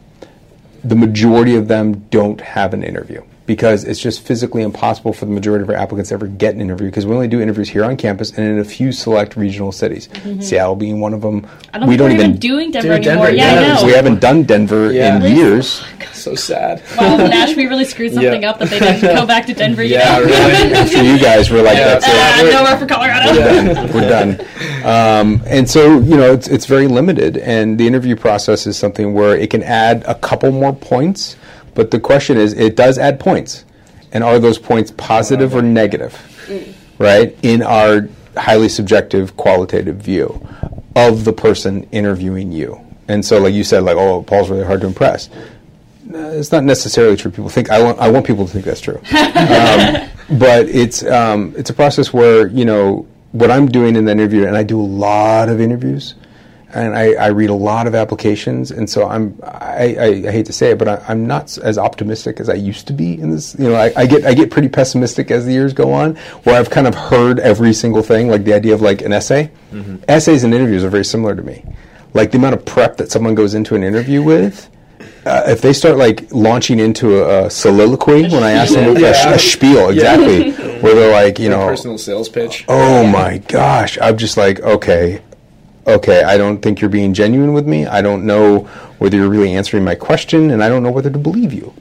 the majority of them don't have an interview because it's just physically impossible for the majority of our applicants to ever get an interview because we only do interviews here on campus and in a few select regional cities. Seattle being one of them. I don't we think don't we're even even doing Denver Dude, anymore. Denver, yeah, yeah, I know. we haven't done Denver Yeah. in years. So sad. Wow, Nash, we really screwed (laughs) something Yeah. up that they didn't go back to Denver. You Yeah, know? really. (laughs) After you guys were like, Yeah. that's it. Uh, we're- no, we're from Colorado. (laughs) We're done. Um, and so, you know, it's, it's very limited. And the interview process is something where it can add a couple more points. But the question is, it does add points. And are those points positive or negative? Right? In our highly subjective qualitative view of the person interviewing you. And so, like you said, like, oh, Paul's really hard to impress. No, it's not necessarily true. People think I want. I want people to think that's true, (laughs) um, but it's um, it's a process where you know what I'm doing in the interview, and I do a lot of interviews, and I, I read a lot of applications, and so I'm I, I, I hate to say it, but I, I'm not as optimistic as I used to be in this. You know, I, I get I get pretty pessimistic as the years go on, where I've kind of heard every single thing, like the idea of like an essay. Essays and interviews are very similar to me, like the amount of prep that someone goes into an interview with uh, if they start like launching into a, a soliloquy when I ask them Yeah. a, a spiel exactly, (laughs) where they're like, you know, Personal sales pitch. oh my gosh, I'm just like, okay, okay, I don't think you're being genuine with me. I don't know whether you're really answering my question, and I don't know whether to believe you.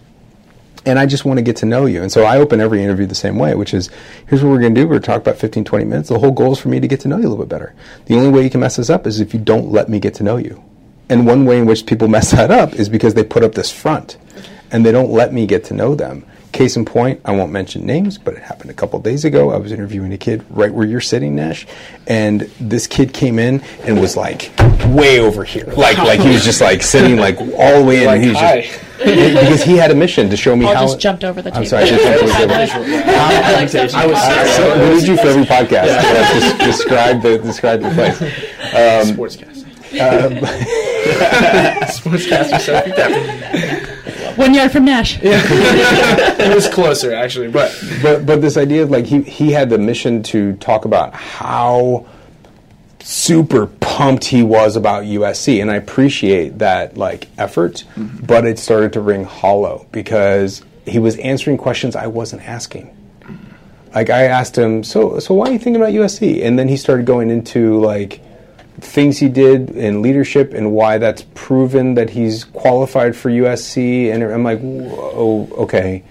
And I just want to get to know you. And so I open every interview the same way, which is here's what we're going to do. We're going to talk about 15, 20 minutes. The whole goal is for me to get to know you a little bit better. The only way you can mess this up is if you don't let me get to know you. And one way in which people mess that up is because they put up this front and they don't let me get to know them. Case in point, I won't mention names, but it happened a couple days ago. I was interviewing a kid right where you're sitting, Nash, and this kid came in and was like way over here, like like he was just like sitting like all the way in. Like, and he was hi. just because he had a mission to show me Paul how. just jumped over the table. I'm sorry, I just jumped over the table. (laughs) I was (laughs) So we need you for every podcast. Yeah, just describe the describe the place. sportscast. Sportscaster um, (laughs) um, Sophie Pepper. One yard from Nash. Yeah. (laughs) it was closer actually, but but but this idea of like he he had the mission to talk about how super pumped he was about USC and I appreciate that like effort mm-hmm. but it started to ring hollow because he was answering questions I wasn't asking mm-hmm. like I asked him so so why are you thinking about USC and then he started going into like things he did in leadership and why that's proven that he's qualified for USC and I'm like oh, okay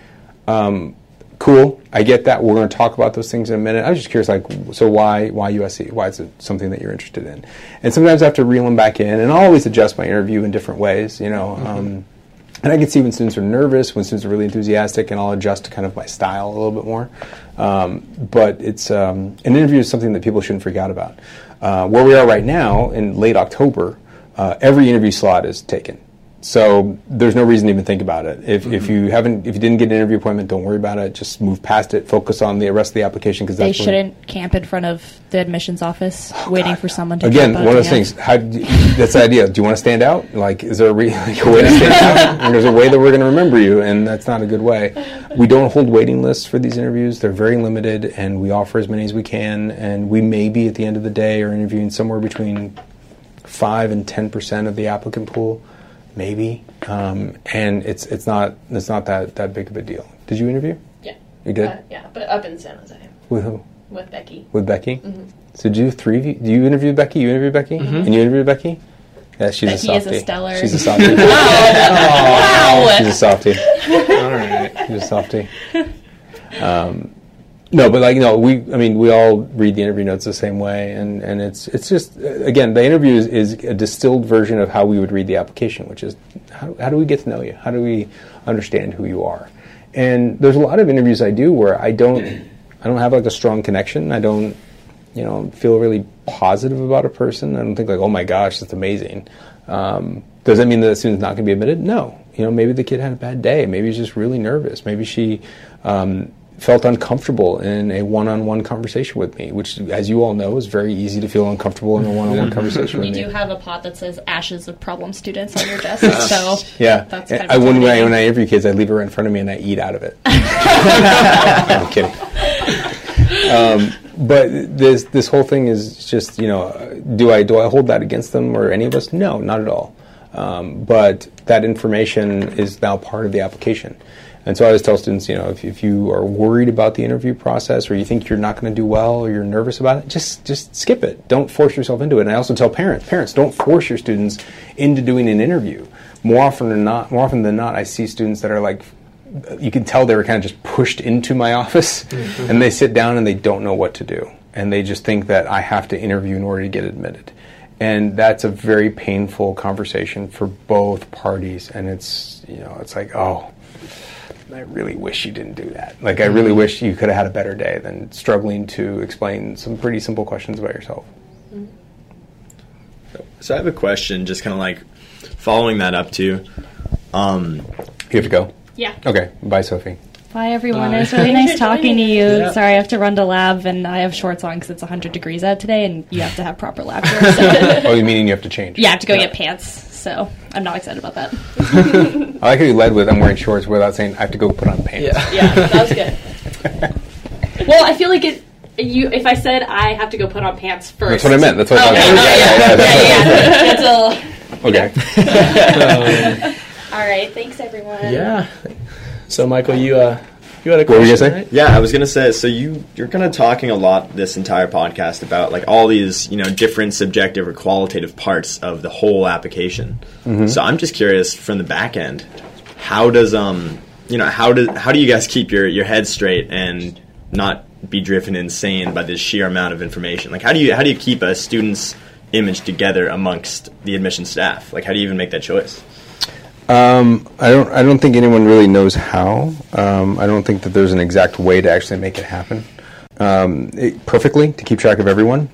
um, cool. I get that. We're going to talk about those things in a minute. I was just curious, like, so why why USC? Why is it something that you're interested in? And sometimes I have to reel them back in, and I'll always adjust my interview in different ways. You know, um, and I can see when students are nervous, when students are really enthusiastic, and I'll adjust kind of my style a little bit more. Um, but it's um, an interview is something that people shouldn't freak out about. Uh, where we are right now in late October, uh, every interview slot is taken. So there's no reason to even think about it. If, if you mm-hmm. haven't, if you didn't get an interview appointment, don't worry about it. Just move past it. Focus on the rest of the application because They when- shouldn't camp in front of the admissions office oh, waiting for someone to Again, one of those the things. How you- that's the idea. Do you want to stand out? Like, is there a, re, (laughs) like a way to stand out? (laughs) And there's a way that we're going to remember you, and that's not a good way. We don't hold waiting lists for these interviews. They're very limited, and we offer as many as we can. And we maybe at the end of the day are interviewing somewhere between five and ten percent of the applicant pool, maybe. Um, and it's it's not it's not that that big of a deal. Did you interview? Yeah. You did Uh, yeah, but up in San Jose with who? with Becky. With Becky? So do you three? Do you interview Becky? You interview Becky? And you interview Becky? Yeah, she's Becky a is softie. a stellar- She's a (laughs) softie. She's a softie. All right. She's a softie. (laughs) Um, no, but like no, we. I mean, we all read the interview notes the same way, and, and it's it's just again, the interview is, is a distilled version of how we would read the application, which is how, how do we get to know you? How do we understand who you are? And there's a lot of interviews I do where I don't I don't have like a strong connection. I don't you know feel really positive about a person. I don't think like oh my gosh, that's amazing. Um, does that mean that the student's not going to be admitted? No. You know, maybe the kid had a bad day. Maybe he's just really nervous. Maybe she um, felt uncomfortable in a one-on-one conversation with me, which, as you all know, is very easy to feel uncomfortable in a one-on-one conversation You with me. do have a pot that says ashes of problem students on your desk, (laughs) so Yeah, That's And kind of I, when, I, intimidating. when I interview kids, I leave it right in front of me and I eat out of it. (laughs) I'm kidding. Um, but this this whole thing is just you know, uh, do I do I hold that against them or any of us? No, not at all. Um, but that information is now part of the application. And so I always tell students, you know, if, if you are worried about the interview process or you think you're not going to do well or you're nervous about it, just just skip it. Don't force yourself into it. And I also tell parents, parents, don't force your students into doing an interview. More often than not, more often than not, I see students that are like, you can tell they were kind of just pushed into my (laughs) office, mm-hmm. and they sit down and they don't know what to do, and they just think that I have to interview in order to get admitted. And that's a very painful conversation for both parties. And it's, you know, it's like, oh, I really wish you didn't do that. Like, I really wish you could have had a better day than struggling to explain some pretty simple questions about yourself. So I have a question, just kind of like following that up too. Um, You have to go. yeah. Okay. Bye, Sophie. Bye, everyone. Bye. It was really nice (laughs) talking to you. Yeah. Sorry, I have to run to lab, and I have shorts on because it's 100 degrees out today, and you have to have proper lab wear. (laughs) So. Oh, you mean you have to change? yeah, I have to go get pants. So I'm not excited about that. (laughs) I like how you led with I'm wearing shorts without saying I have to go put on pants. Yeah. Yeah, that was good. (laughs) well, I feel like it. You, if I said I have to go put on pants first. That's what I meant. That's what I Okay, thought. yeah, yeah, yeah, That's all. (laughs) Okay. All right, thanks everyone. Yeah. So, Michael, you uh, you had a What were you gonna say? right? yeah, I was gonna say. So you you're kind of talking a lot this entire podcast about like all these you know different subjective or qualitative parts of the whole application. So I'm just curious from the back end, how does um you know how do how do you guys keep your your head straight and not be driven insane by this sheer amount of information? Like how do you how do you keep a student's image together amongst the admission staff? Like how do you even make that choice? Um, I don't. I don't think anyone really knows how. Um, I don't think that there's an exact way to actually make it happen um, it, perfectly to keep track of everyone.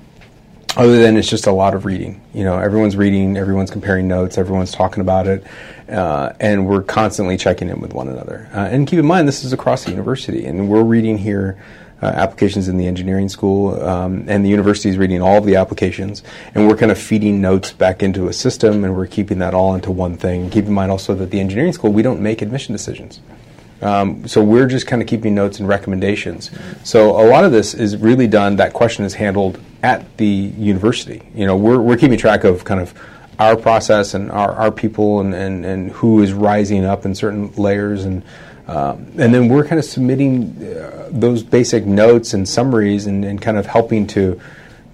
Other than it's just a lot of reading. You know, everyone's reading, everyone's comparing notes, everyone's talking about it, uh, and we're constantly checking in with one another. Uh, and keep in mind, this is across the university, and we're reading here. Uh, applications in the engineering school, um, and the university is reading all of the applications, and we're kind of feeding notes back into a system, and we're keeping that all into one thing. Keep in mind also that the engineering school, we don't make admission decisions. Um, so we're just kind of keeping notes and recommendations. So a lot of this is really done. That question is handled at the university. You know, we're we're keeping track of kind of our process and our, our people and, and, and who is rising up in certain layers and um, and then we're kind of submitting uh, those basic notes and summaries and, and kind of helping to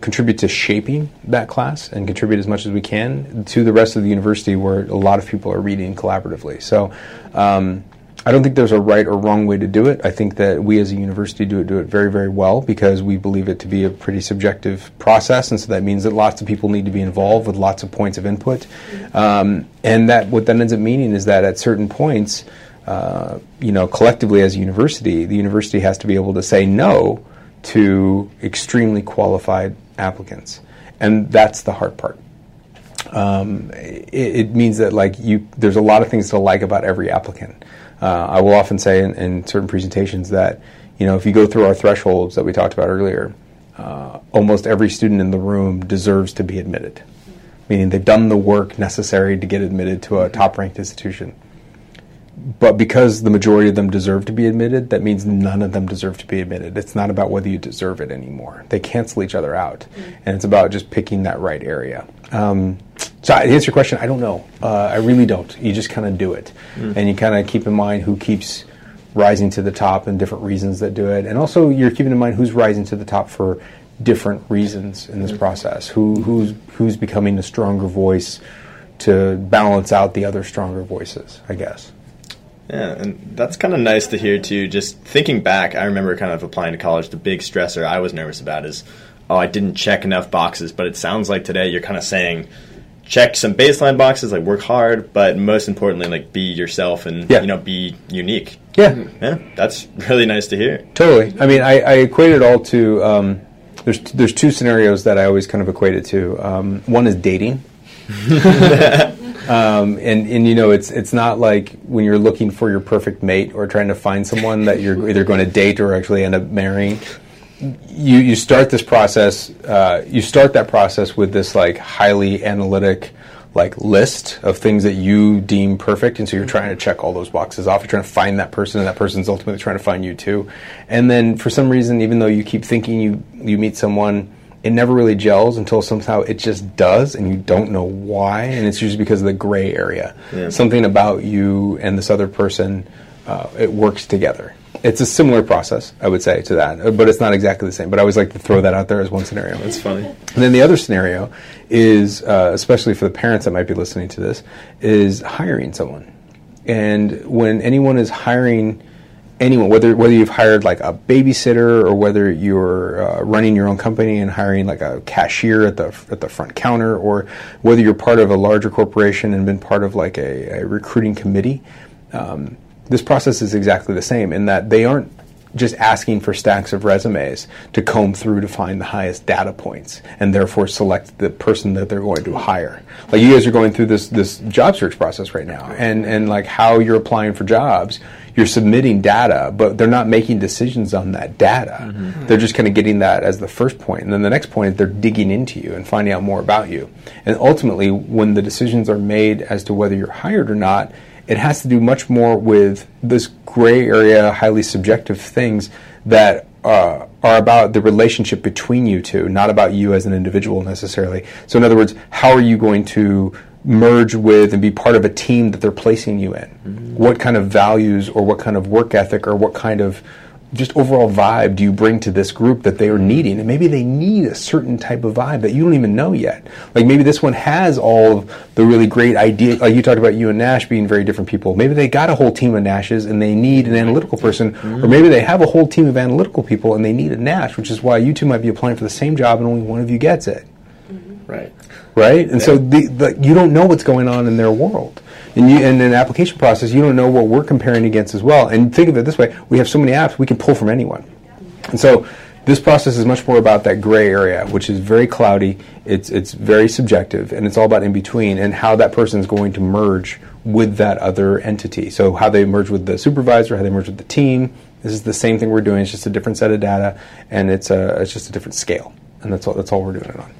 contribute to shaping that class and contribute as much as we can to the rest of the university where a lot of people are reading collaboratively. So um, I don't think there's a right or wrong way to do it. I think that we as a university do it do it very very well because we believe it to be a pretty subjective process, and so that means that lots of people need to be involved with lots of points of input, um, and that what that ends up meaning is that at certain points, uh, you know, collectively as a university, the university has to be able to say no to extremely qualified applicants, and that's the hard part. Um, it, it means that like you, there's a lot of things to like about every applicant. Uh, I will often say in, in, certain presentations that, you know, if you go through our thresholds that we talked about earlier, uh, almost every student in the room deserves to be admitted, meaning they've done the work necessary to get admitted to a top-ranked institution. But because the majority of them deserve to be admitted, that means none of them deserve to be admitted. It's not about whether you deserve it anymore. They cancel each other out, mm-hmm. and it's about just picking that right area. Um, so, to answer your question, I don't know. Uh, I really don't. You just kind of do it, mm. and you kind of keep in mind who keeps rising to the top and different reasons that do it, and also you're keeping in mind who's rising to the top for different reasons in this mm. process. Who who's who's becoming a stronger voice to balance out the other stronger voices, I guess. Yeah, and that's kind of nice to hear too. Just thinking back, I remember kind of applying to college. The big stressor I was nervous about is, oh, I didn't check enough boxes. But it sounds like today you're kind of saying, check some baseline boxes, like work hard, but most importantly, like be yourself and yeah. you know be unique. Yeah, yeah, that's (laughs) really nice to hear. Totally. I mean, I, I equate it all to. Um, there's there's two scenarios that I always kind of equate it to. Um, one is dating. (laughs) (laughs) Um, and and you know it's it's not like when you're looking for your perfect mate or trying to find someone that you're (laughs) either going to date or actually end up marrying. You you start this process. Uh, you start that process with this like highly analytic like list of things that you deem perfect and so you're trying to check all those boxes off you're trying to find that person and that person's ultimately trying to find you too and then for some reason even though you keep thinking you you meet someone it never really gels until somehow it just does and you don't know why and it's usually because of the gray area. Yeah. something about you and this other person uh, it works together. It's a similar process i would say to that but it's not exactly the same but i always like to throw that out there as one scenario. That's funny. And then the other scenario is uh, especially for the parents that might be listening to this is hiring someone. And when anyone is hiring anyone, whether whether you've hired like a babysitter or whether you're uh, running your own company and hiring like a cashier at the at the front counter, or whether you're part of a larger corporation and been part of like a, a recruiting committee. Um, this process is exactly the same in that they aren't just asking for stacks of resumes to comb through to find the highest data points and therefore select the person that they're going to hire. Like you guys are going through this this job search process right now and and like how you're applying for jobs you're submitting data, but they're not making decisions on that data. Mm-hmm. They're just kind of getting that as the first point. And then the next point is they're digging into you and finding out more about you. And ultimately, when the decisions are made as to whether you're hired or not, it has to do much more with this gray area, highly subjective things that uh, are about the relationship between you two, not about you as an individual necessarily. So, in other words, how are you going to merge with and be part of a team that they're placing you in? Mm-hmm. What kind of values or what kind of work ethic or what kind of just overall vibe do you bring to this group that they are needing? And maybe they need a certain type of vibe that you don't even know yet. Like maybe this one has all of the really great ideas. Like you talked about you and Nash being very different people. Maybe they got a whole team of Nashes and they need an analytical person. Mm-hmm. Or maybe they have a whole team of analytical people and they need a Nash, which is why you two might be applying for the same job and only one of you gets it. Mm-hmm. Right right? And yeah. so the, the, you don't know what's going on in their world. And you, in an application process, you don't know what we're comparing against as well. And think of it this way: we have so many apps, we can pull from anyone. And so this process is much more about that gray area, which is very cloudy. It's it's very subjective, and it's all about in between and how that person is going to merge with that other entity. So how they merge with the supervisor, how they merge with the team. This is the same thing we're doing. It's just a different set of data, and it's a it's just a different scale, and that's all that's all we're doing it on.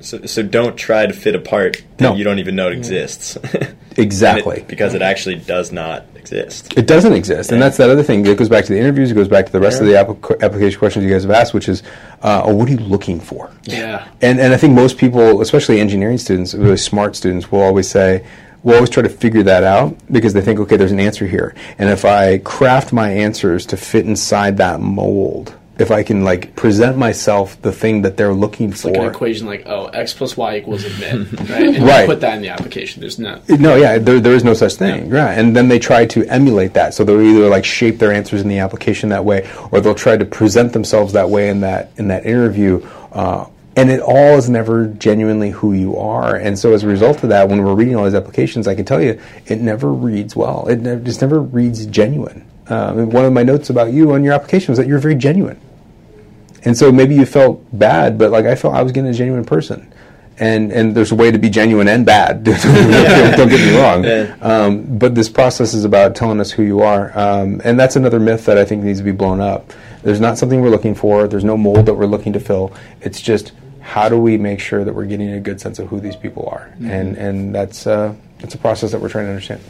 So, so don't try to fit a part that no. you don't even know exists. (laughs) exactly. It, because it actually does not exist. It doesn't exist. Yeah. And that's that other thing. It goes back to the interviews, it goes back to the rest yeah. of the app- application questions you guys have asked, which is, uh, oh, what are you looking for? Yeah. And, and I think most people, especially engineering students, really smart students, will always say, we'll always try to figure that out because they think, okay, there's an answer here. And if I craft my answers to fit inside that mold, if I can like present myself the thing that they're looking It's for. like an equation like, oh, x plus y equals admit, right? And Right. put that in the application. There's no. No, yeah, there, there is no such thing. Yeah. And then they try to emulate that. So they'll either like shape their answers in the application that way, or they'll try to present themselves that way in that in that interview. Uh, and it all is never genuinely who you are. And so as a result of that, when we're reading all these applications, I can tell you, it never reads well. It never, just never reads genuine. Um, one of my notes about you on your application was that you're very genuine. And so maybe you felt bad, but like I felt I was getting a genuine person. And, and there's a way to be genuine and bad. don't, (laughs) don't get me wrong. Um, but this process is about telling us who you are. Um, and that's another myth that I think needs to be blown up. There's not something we're looking for. There's no mold that we're looking to fill. It's just how do we make sure that we're getting a good sense of who these people are? And, and that's, uh, that's a process that we're trying to understand.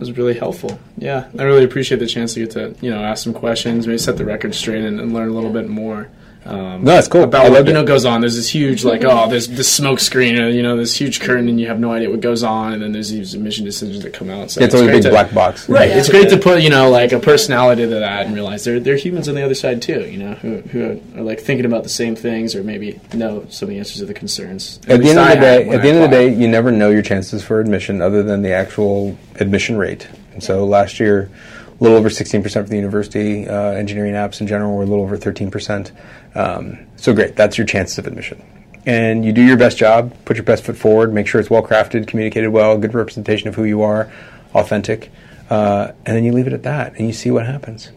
Was really helpful. Yeah, I really appreciate the chance to get to you know ask some questions, maybe set the record straight, and, and learn a little bit more. Um, No, that's cool. I About what loved you it. know goes on. There's this huge like oh, there's this smoke screen, or, you know, this huge curtain, and you have no idea what goes on, and then there's these admission decisions that come out. So It's always a big to- black box. Right. It's great to put, you know, like a personality to that and realize there there are humans on the other side too, you know, who, who are like thinking about the same things or maybe know some of the answers to the concerns. At the end of the day, when at the end of the day, you never know your chances for admission other than the actual admission rate. And so last year, a little over 16% for the university. Uh, engineering apps in general were a little over 13%. Um, so great, that's your chances of admission. And you do your best job, put your best foot forward, make sure it's well crafted, communicated well, good representation of who you are, authentic, uh, and then you leave it at that, and you see what happens.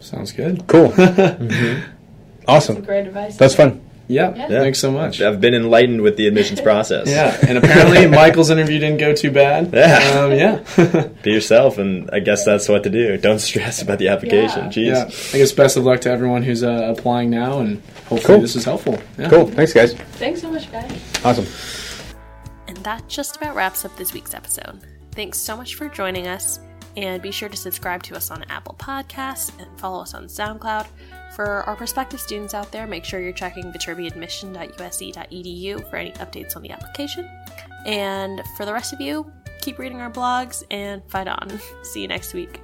Sounds good. Cool, (laughs) awesome. Great advice. That's fun. Yeah. Yeah. Thanks so much. I've been enlightened with the admissions (laughs) process. Yeah, and apparently (laughs) Michael's interview didn't go too bad. Yeah. Um, yeah. (laughs) Be yourself, and I guess that's what to do. Don't stress about the application. Yeah. Jeez. yeah. I guess best of luck to everyone who's uh, applying now, and hopefully Cool. this is helpful. Yeah. Cool. Thanks, guys. Thanks so much, guys. Awesome. And that just about wraps up this week's episode. Thanks so much for joining us, and be sure to subscribe to us on Apple Podcasts and follow us on SoundCloud. For our prospective students out there, make sure you're checking viterbiadmission.usc.edu for any updates on the application. And for the rest of you, keep reading our blogs and fight on. (laughs) See you next week.